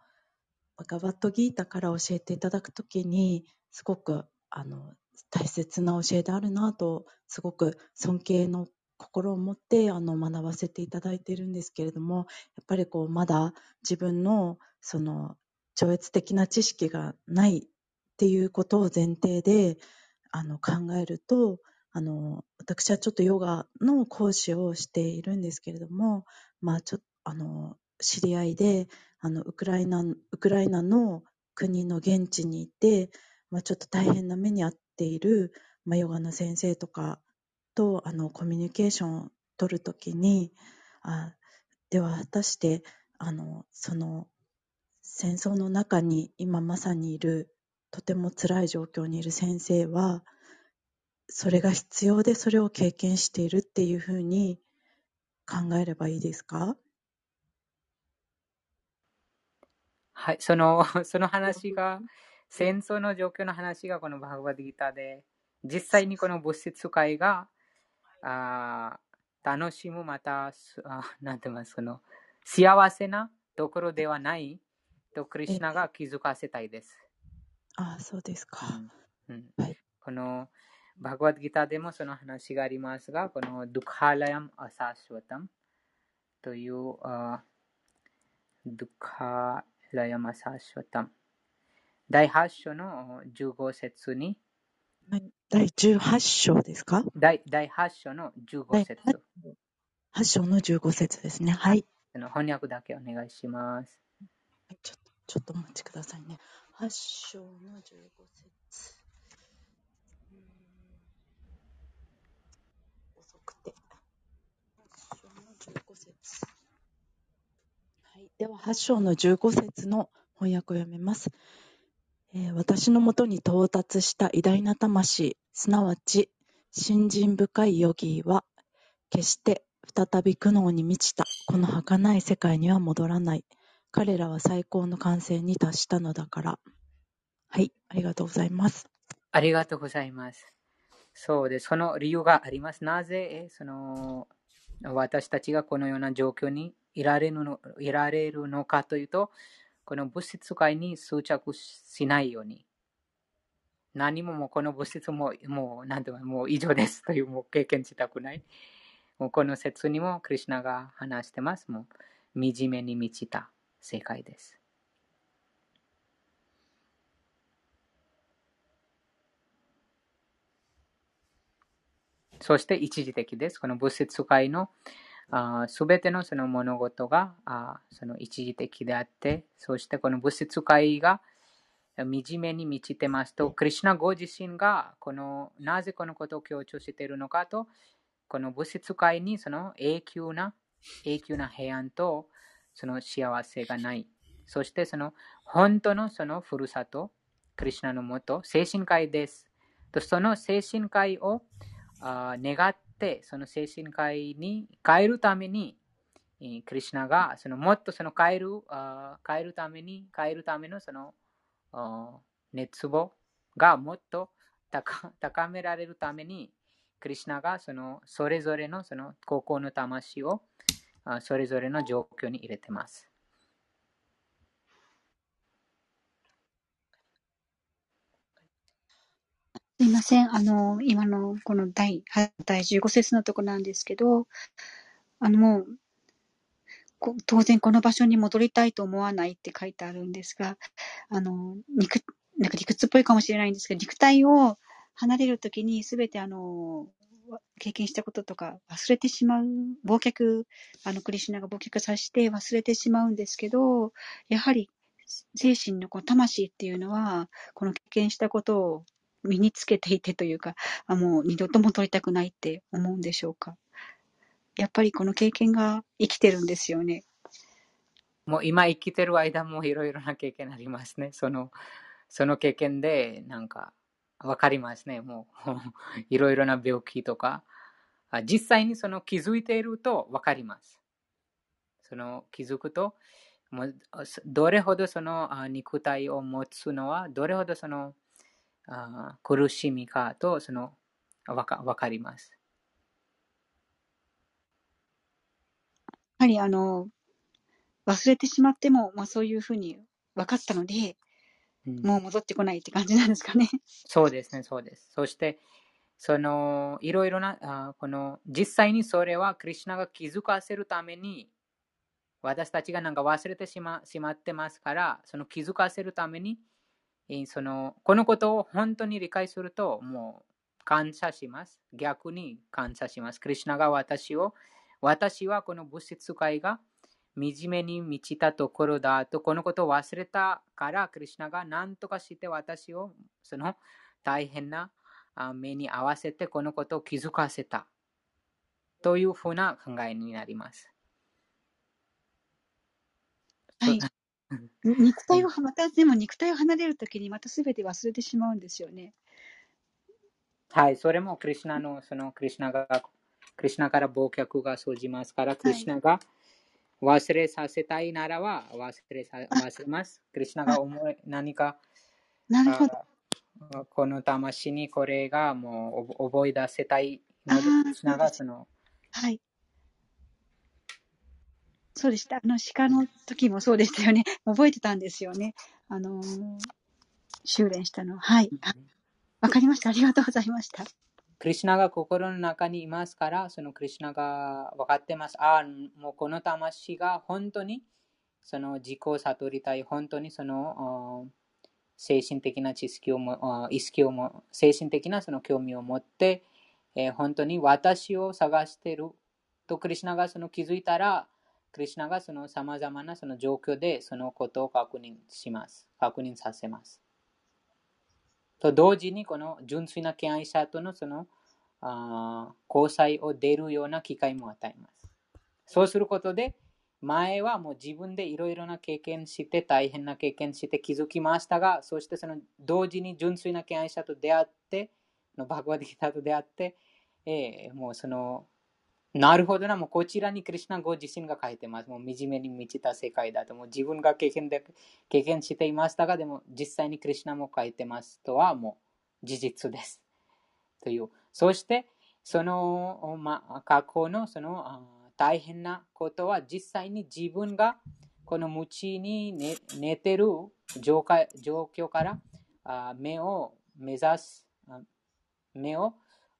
バガバットギータから教えていただくときにすごくあの大切な教えであるなとすごく尊敬の心を持ってあの学ばせていただいているんですけれどもやっぱりこうまだ自分のその超越的な知識がないっていうことを前提であの考えるとあの、私はちょっとヨガの講師をしているんですけれども、まあちょ、あの、知り合いで、あの、ウクライナ、ウクライナの国の現地にいて、まあちょっと大変な目に遭っている、まあヨガの先生とかと、あの、コミュニケーションを取るときに、あ、では果たして、あの、その、戦争の中に今まさにいる、とても辛い状況にいる先生は、それが必要でそれを経験しているっていうふうに考えればいいですか？はい、その、その話が、戦争の状況の話がこのバーバディータで、実際にこの物質界が、あ楽しむ、また、あなんて言いますその、幸せなところではないと、クリュナが気づかせたいです。ああ、そうですか。うん、うんはい、この、バグワッドギターでもその話がありますが、このドゥカーラヤム・アサシワタムという、ドゥカーラヤム・アサシワタム。第8章の15節に、第18章ですか？第第8章の15節。8章の15節ですね。はい。の翻訳だけお願いします。ちょっと、ちょっとお待ちくださいね。8章の15節。はい、では8章の15節の翻訳を読みます、えー、私のもとに到達した偉大な魂すなわち信心深いヨギーは決して再び苦悩に満ちたこの儚い世界には戻らない。彼らは最高の完成に達したのだから。はいありがとうございます。ありがとうございます。そうですその理由があります。なぜその私たちがこのような状況にいられるのいられるのかというと、この物質界に執着しないように。何ももうこの物質ももう何ていうかもう以上ですというもう経験したくない。もうこの説にもクリュナが話してます。もう惨めに満ちた世界です。そして一時的です。この物質界のすべてのその物事があその一時的であって、そしてこの物質界が惨めに満ちてますと、クリュナご自身がこのなぜこのことを強調しているのかと、この物質界にその永久な永久な平安とその幸せがない。そしてその本当のそのふるさと、クリュナのもと、精神界です。とその精神界をあ願って、その精神科医に変えるために、クリュナがそのもっとその変える変えるために、変えるためのその熱望がもっと 高められるために、クリュナがそのそれぞれのその高校の魂をそれぞれの状況に入れてます。すいません。あの、今のこの第、第15節のとこなんですけど、あのもう、当然この場所に戻りたいと思わないって書いてあるんですが、あの、肉、なんか理屈っぽいかもしれないんですけど、肉体を離れるときにすべてあの、経験したこととか忘れてしまう、忘却、あの、クリシュナが忘却させて忘れてしまうんですけど、やはり精神のこう魂っていうのは、この経験したことを身につけていてというか、あもう二度と戻りたくないって思うんでしょうか。やっぱりこの経験が生きてるんですよね。もう今生きてる間もいろいろな経験ありますね。その、その経験でなんかわかりますね。もう いろいろな病気とか、実際にその気づいているとわかります。その気づくと、もうどれほどその肉体を持つのは、どれほどそのあ苦しみかとそのわかわかります。やはりあの、忘れてしまっても、まあそういうふうに分かったので、うん、もう戻ってこないって感じなんですかね。そうですね、そうです。そして、その、いろいろな、あこの、実際にそれは、クリュナが気づかせるために、私たちがなんか忘れてしましまってますから、その気づかせるために、そのこのことを本当に理解すると、もう感謝します。逆に感謝します。クリュナが私を、私はこの物質界が惨めに満ちたところだと、このことを忘れたから、クリュナが何とかして私をその大変な目に合わせてこのことを気づかせたというふうな考えになります。はい。肉体を、またでも肉体を離れるときにまたすべて忘れてしまうんですよね。はい、それもクリュナの、そのクリュナが、クリュナから忘却が生じますから、クリュナが忘れさせたいならは忘れさ忘れます。クリュナが思い何か、なるほど。この魂にこれがもう覚え出せたいので、クリュナがその、はい。そうでした。あの、鹿の時もそうでしたよね。覚えてたんですよね。あのー、修練したの。はい。わかりました。ありがとうございました。クリュナが心の中にいますから、そのクリュナが分かってます。ああ、もうこの魂が本当にその自己を悟りたい、本当にその精神的な知識をも、意識をも、精神的なその興味を持って、えー、本当に私を探しているとクリュナがその気づいたら、クリュナがその様々なその状況でそのことを確認します。確認させます。と同時にこの純粋な敬愛者とのそのあ交際を出るような機会も与えます。そうすることで、前はもう自分でいろいろな経験して、大変な経験して気づきましたが、そしてその同時に純粋な敬愛者と出会って、のバグワディギターと出会って、えー、もうそのなるほどな、もうこちらにクリュナご自身が書いてます。もう惨めに満ちた世界だと。もう自分が経験で経験していましたが、でも実際にクリュナも書いてますとはもう事実です。という。そして、その、まあ、過去のその大変なことは実際に自分がこの無知に寝寝てる状況から目を目指す、目を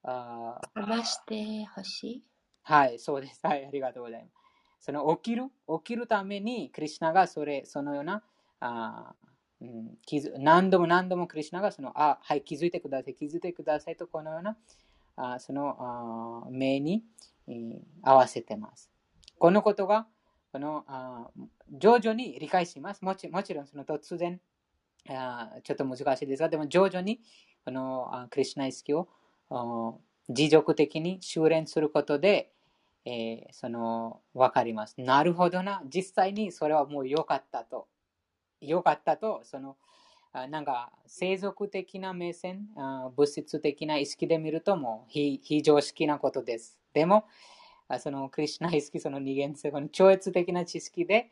あ離してほしい。はい、そうです。はい、ありがとうございます。その起きる、起きるために、クリュナがそれ、そのような、あうん、何度も何度もクリュナがその、あ、はい、気づいてください、気づいてくださいと、このような、あそのあ目に、えー、合わせてます。このことが、このあ徐々に理解します。もちもちろん、その突然あ、ちょっと難しいですが、でも徐々に、このあクリュナ意識を持続的に修練することで、えー、その、わかります。なるほどな。実際にそれはもう良かったと。良かったと、その、なんか、世俗的な目線、物質的な意識で見るともう非非常識なことです。でも、そのクリュナ意識、その二元性、この超越的な知識で、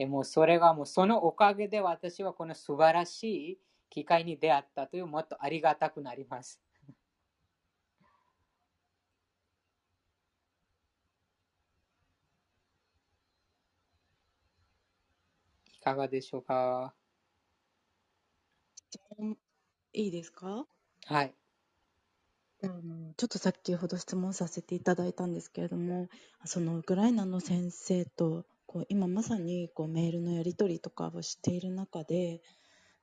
もうそれがもうそのおかげで私はこの素晴らしい機会に出会ったというもっとありがたくなります。かがでしょうか？いいですか？はい。あのちょっと先ほど質問させていただいたんですけれども、そのウクライナの先生とこう今まさにこうメールのやり取りとかをしている中で、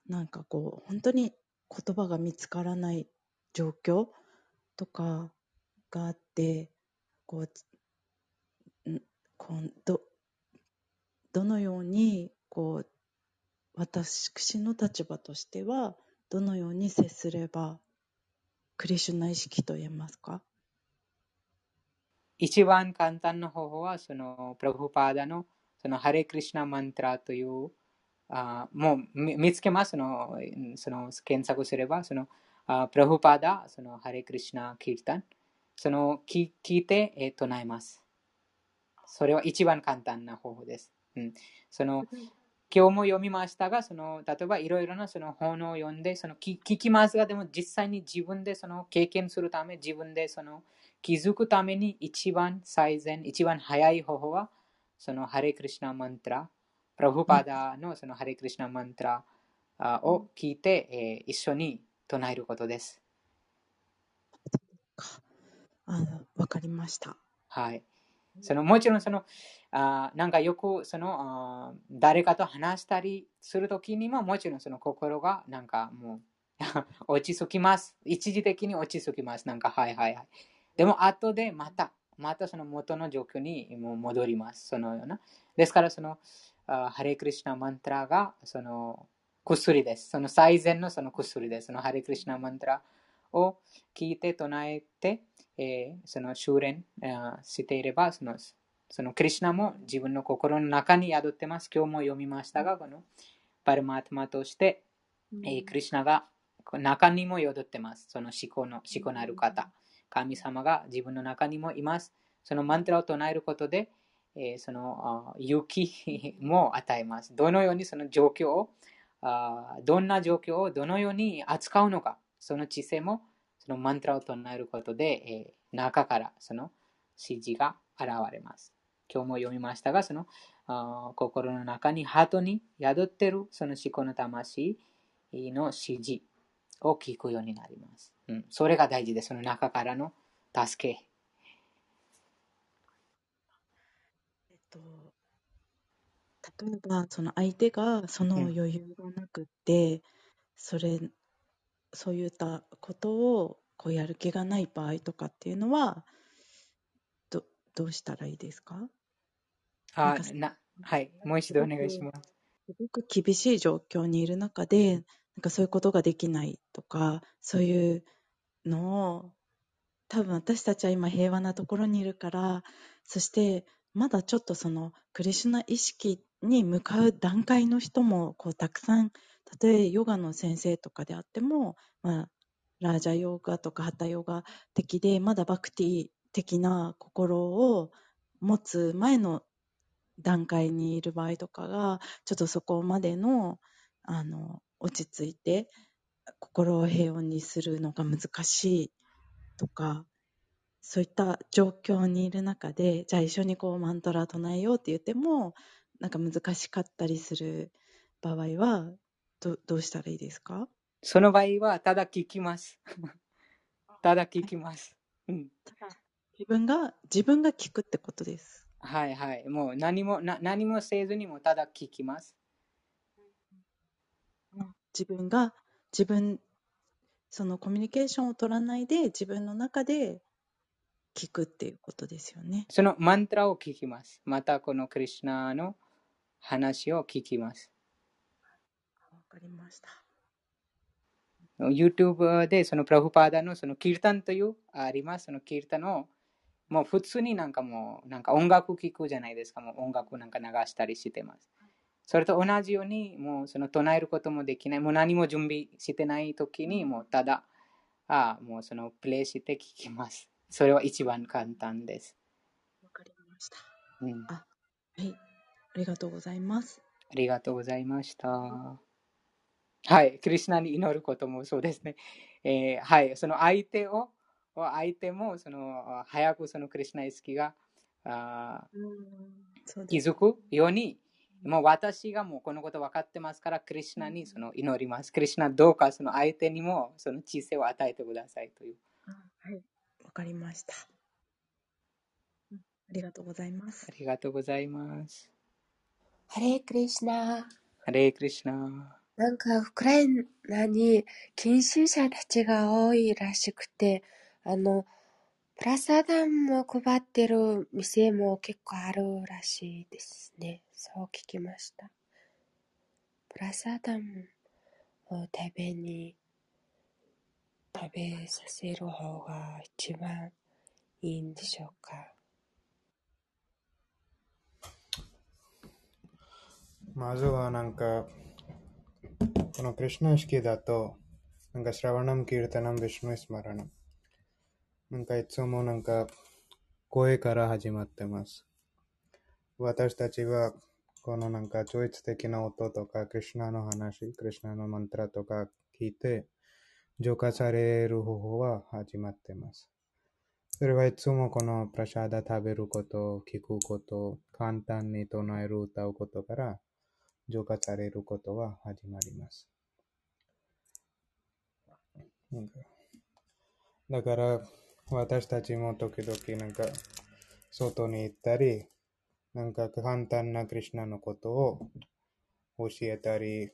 なんかこう本当に言葉が見つからない状況とかがあって、こうんこうどどのようにこう私の立場としてはどのように接すればクリシュナ意識と言えますか？一番簡単な方法は、その、プラブパーダの、その、ハレクリシュナマントラという、あもう見つけます？その、その検索すれば、その、あプラブパーダ、その、ハレクリシュナキータン、その、聞聞いて、えー唱えます。それは一番簡単な方法です。うん、その、今日も読みましたが、その例えばいろいろなその本を読んでその聞聞きますが、でも実際に自分でその経験するため、自分でその気づくために一番最善、一番早い方法は、そのハレクリシナマントラ、プラブパダのそのハレクリシナマントラあを聞いて、えー一緒に唱えることです。あのわかりました。はい。そのもちろんその、あなんかよくそのあ誰かと話したりするときにももちろんその心がなんかもう 落ち着きます。一時的に落ち着きます。なんかはいはいはい。でも後でまた、またその元の状況にもう戻ります。そのような。ですからその、あハレクリシナマントラがその薬です。その最善のその薬です。そのハレクリシナマントラを聞いて唱えて、えーその修練していればその、そのクリシナも自分の心の中に宿ってます。今日も読みましたが、このパルマートマとして、えークリシナが中にも宿ってます。その思考の思考のある方。神様が自分の中にもいます。そのマントラを唱えることで、えーその勇気も与えます。どのようにその状況を、あーどんな状況をどのように扱うのか、その知性もそのマントラを唱えることで、えー中からその指示が現れます。今日も読みましたが、その心の中に、ハートに宿ってるその思考の魂の指示を聞くようになります。うん、それが大事です。その中からの助け。えっと、例えばその相手がその余裕がなくって、それそういったことをこうやる気がない場合とかっていうのはどどうしたらいいですか？あなはい、もう一度お願いします。すごく厳しい状況にいる中で、なんかそういうことができないとか、そういうのを、多分私たちは今平和なところにいるから、そしてまだちょっとそのクリシュナ意識に向かう段階の人もこうたくさん、たとえヨガの先生とかであっても、まあ、ラージャヨガとかハタヨガ的で、まだバクティ的な心を持つ前の段階にいる場合とかが、ちょっとそこまでの、あの、落ち着いて、心を平穏にするのが難しいとか、そういった状況にいる中で、じゃあ一緒にこうマントラ唱えようって言っても、なんか難しかったりする場合は、どどうしたらいいですか？その場合は、ただ聞きます。ただ聞きます。うん。自分が、自分が聞くってことです。はいはい。もう何もな何もせずにもただ聞きます。自分が、自分、そのコミュニケーションを取らないで、自分の中で聞くっていうことですよね。そのマントラを聞きます。またこのクリシュナの話を聞きます。わかりました。YouTube でそのプラフパーダのそのキルタンというあります。そのキルタンをもう普通になんかもうなんか音楽聴くじゃないですか。もう音楽なんか流したりしてます。それと同じようにもうその唱えることもできない。もう何も準備してない時にもうただあもうそのプレイして聞きます。それは一番簡単です。わかりました。うん、あはい。ありがとうございます。りがとうございました。はい。クリスナに祈ることもそうですね。えーはい。その相手を、相手もその早くそのクリスナ意識があ。気づくように、もう私がもうこのこと分かってますから、クリスナにその祈ります。クリスナどうかその相手にもその知性を与えてくださいという。あはい。わかりました。うんありがとうございますあ。りがとうございます。ハレークリシナ。ハレークリシナ。なんか、ウクライナに近親者たちが多いらしくて、あの、プラサダンも配ってる店も結構あるらしいですね。そう聞きました。プラサダンを食べに、食べさせる方が一番いいんでしょうか。まずはなんか、このクリシナ式だと、なんか、シラワナム、キルタナム、ビシュヌイスマラナム。なんか、いつもなんか、声から始まってます。私たちは、このなんか、超越的な音とか、クリシナの話、クリシナのマントラとか聞いて、浄化される方法は始まってます。それはいつもこのプラシャダ食べること、聞くこと、簡単に唱える歌うことから、浄化されることは始まります。なんかだから、私たちも時々なんか、外に行ったり、なんか簡単なクリシナのことを教えたり、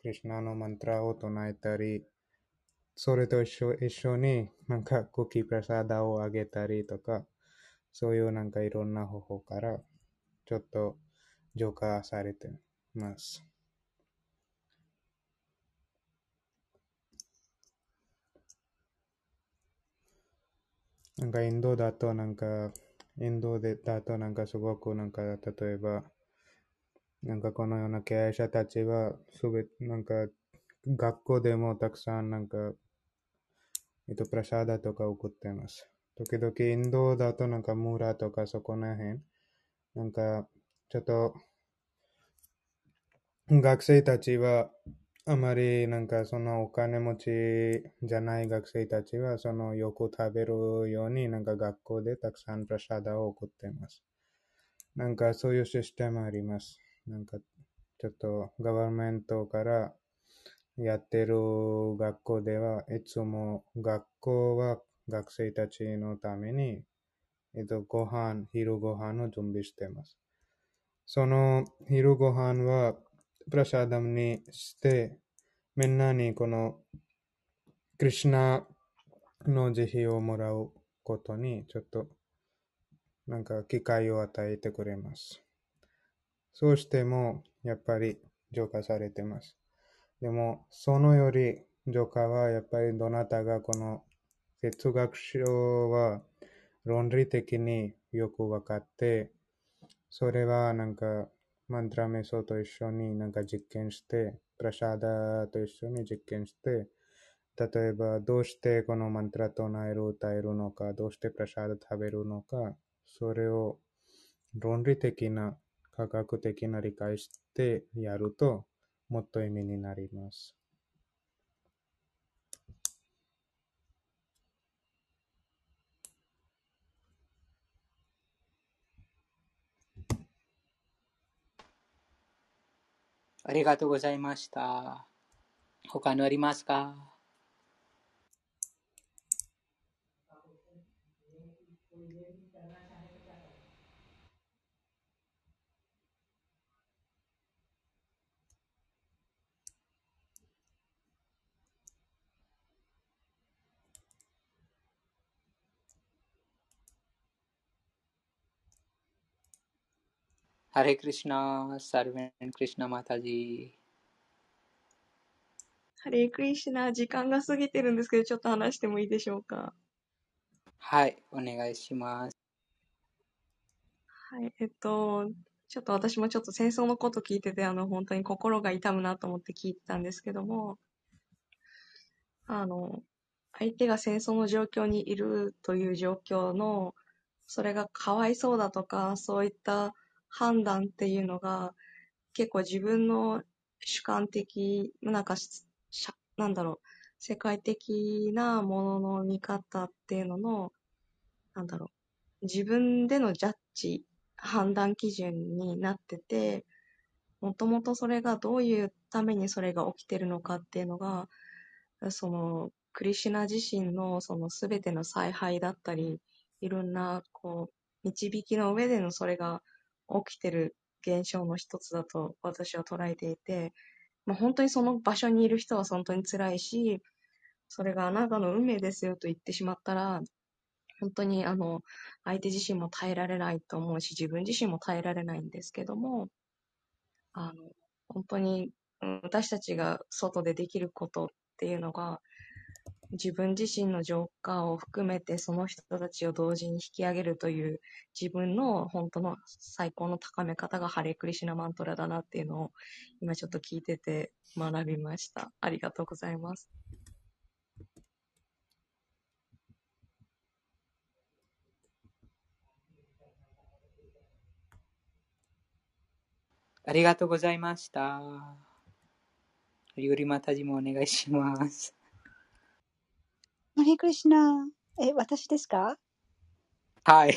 クリシナのマントラを唱えたり、それと一緒一緒になんかクッキープラサダをあげたりとか、そういうなんかいろんな方法からちょっと浄化されてます。なんかインドだとなんか、インドでだとなんかすごくなんか例えば、なんかこのような経営者たちはすべなんか学校でもたくさんなんか、えっと、プラシャーダとか送ってます。時々インドだとなんかムーラとかそこら辺、なんかちょっと学生たちはあまりなんかそのお金持ちじゃない学生たちはそのよく食べるようになんか学校でたくさんプラシャダを送ってます。なんかそういうシステムあります。なんかちょっとガバメントからやってる学校ではいつも学校は学生たちのために、えっと、ご飯、昼ご飯を準備してます。その昼ご飯はプラシャダムにして、みんなにこのクリシナの慈悲をもらうことにちょっとなんか機会を与えてくれます。そうしてもやっぱり浄化されてます。でもそのより浄化はやっぱりどなたがこの哲学書は論理的によく分かって、それはなんかマントラメソと一緒になんか実験して、プラシャーダと一緒に実験して、例えばどうしてこのマントラ唱える、歌えるのか、どうしてプラシャーダ食べるのか、それを論理的な、科学的な理解してやると、もっと意味になります。ありがとうございました。他のありますか？ハレクリシナ、サルベンクリシナマタジハレークリシナ、時間が過ぎてるんですけど、ちょっと話してもいいでしょうか。はい、お願いします。はい、えっと、ちょっと私もちょっと戦争のこと聞いてて、あの、本当に心が痛むなと思って聞いてたんですけども、あの、相手が戦争の状況にいるという状況の、それがかわいそうだとか、そういった判断っていうのが、結構自分の主観的、なんかし、しゃなんだろう、世界的なものの見方っていうのの、なんだろう、自分でのジャッジ、判断基準になってて、もともとそれがどういうためにそれが起きてるのかっていうのが、そのクリシュナ自身のその全ての采配だったり、いろんな、こう、導きの上でのそれが起きてる現象の一つだと私は捉えていて、まあ、本当にその場所にいる人は本当に辛いし、それがあなたの運命ですよと言ってしまったら、本当にあの、相手自身も耐えられないと思うし、自分自身も耐えられないんですけども、あの、本当に私たちが外でできることっていうのが、自分自身の浄化を含めてその人たちを同時に引き上げるという自分の本当の最高の高め方がハレクリシナマントラだなっていうのを今ちょっと聞いてて学びました。ありがとうございます。ありがとうございました。ゆりまたじもお願いします。マリークリシナ。え、私ですか？はい。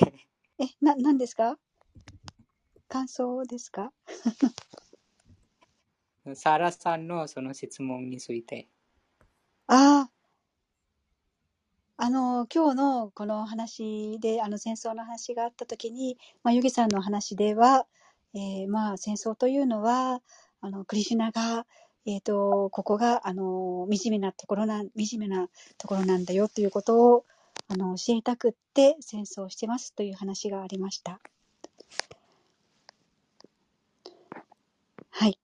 え、な、何ですか？感想ですか？サラさんのその質問について。ああ、あの、今日のこの話で、あの戦争の話があったときに、まあ、ヨギさんの話では、えー、まあ、戦争というのは、あの、クリシュナが、えっ、ー、と、ここが、あの、惨めなところな、惨めなところなんだよということを、あの、教えたくって戦争してますという話がありました。はい。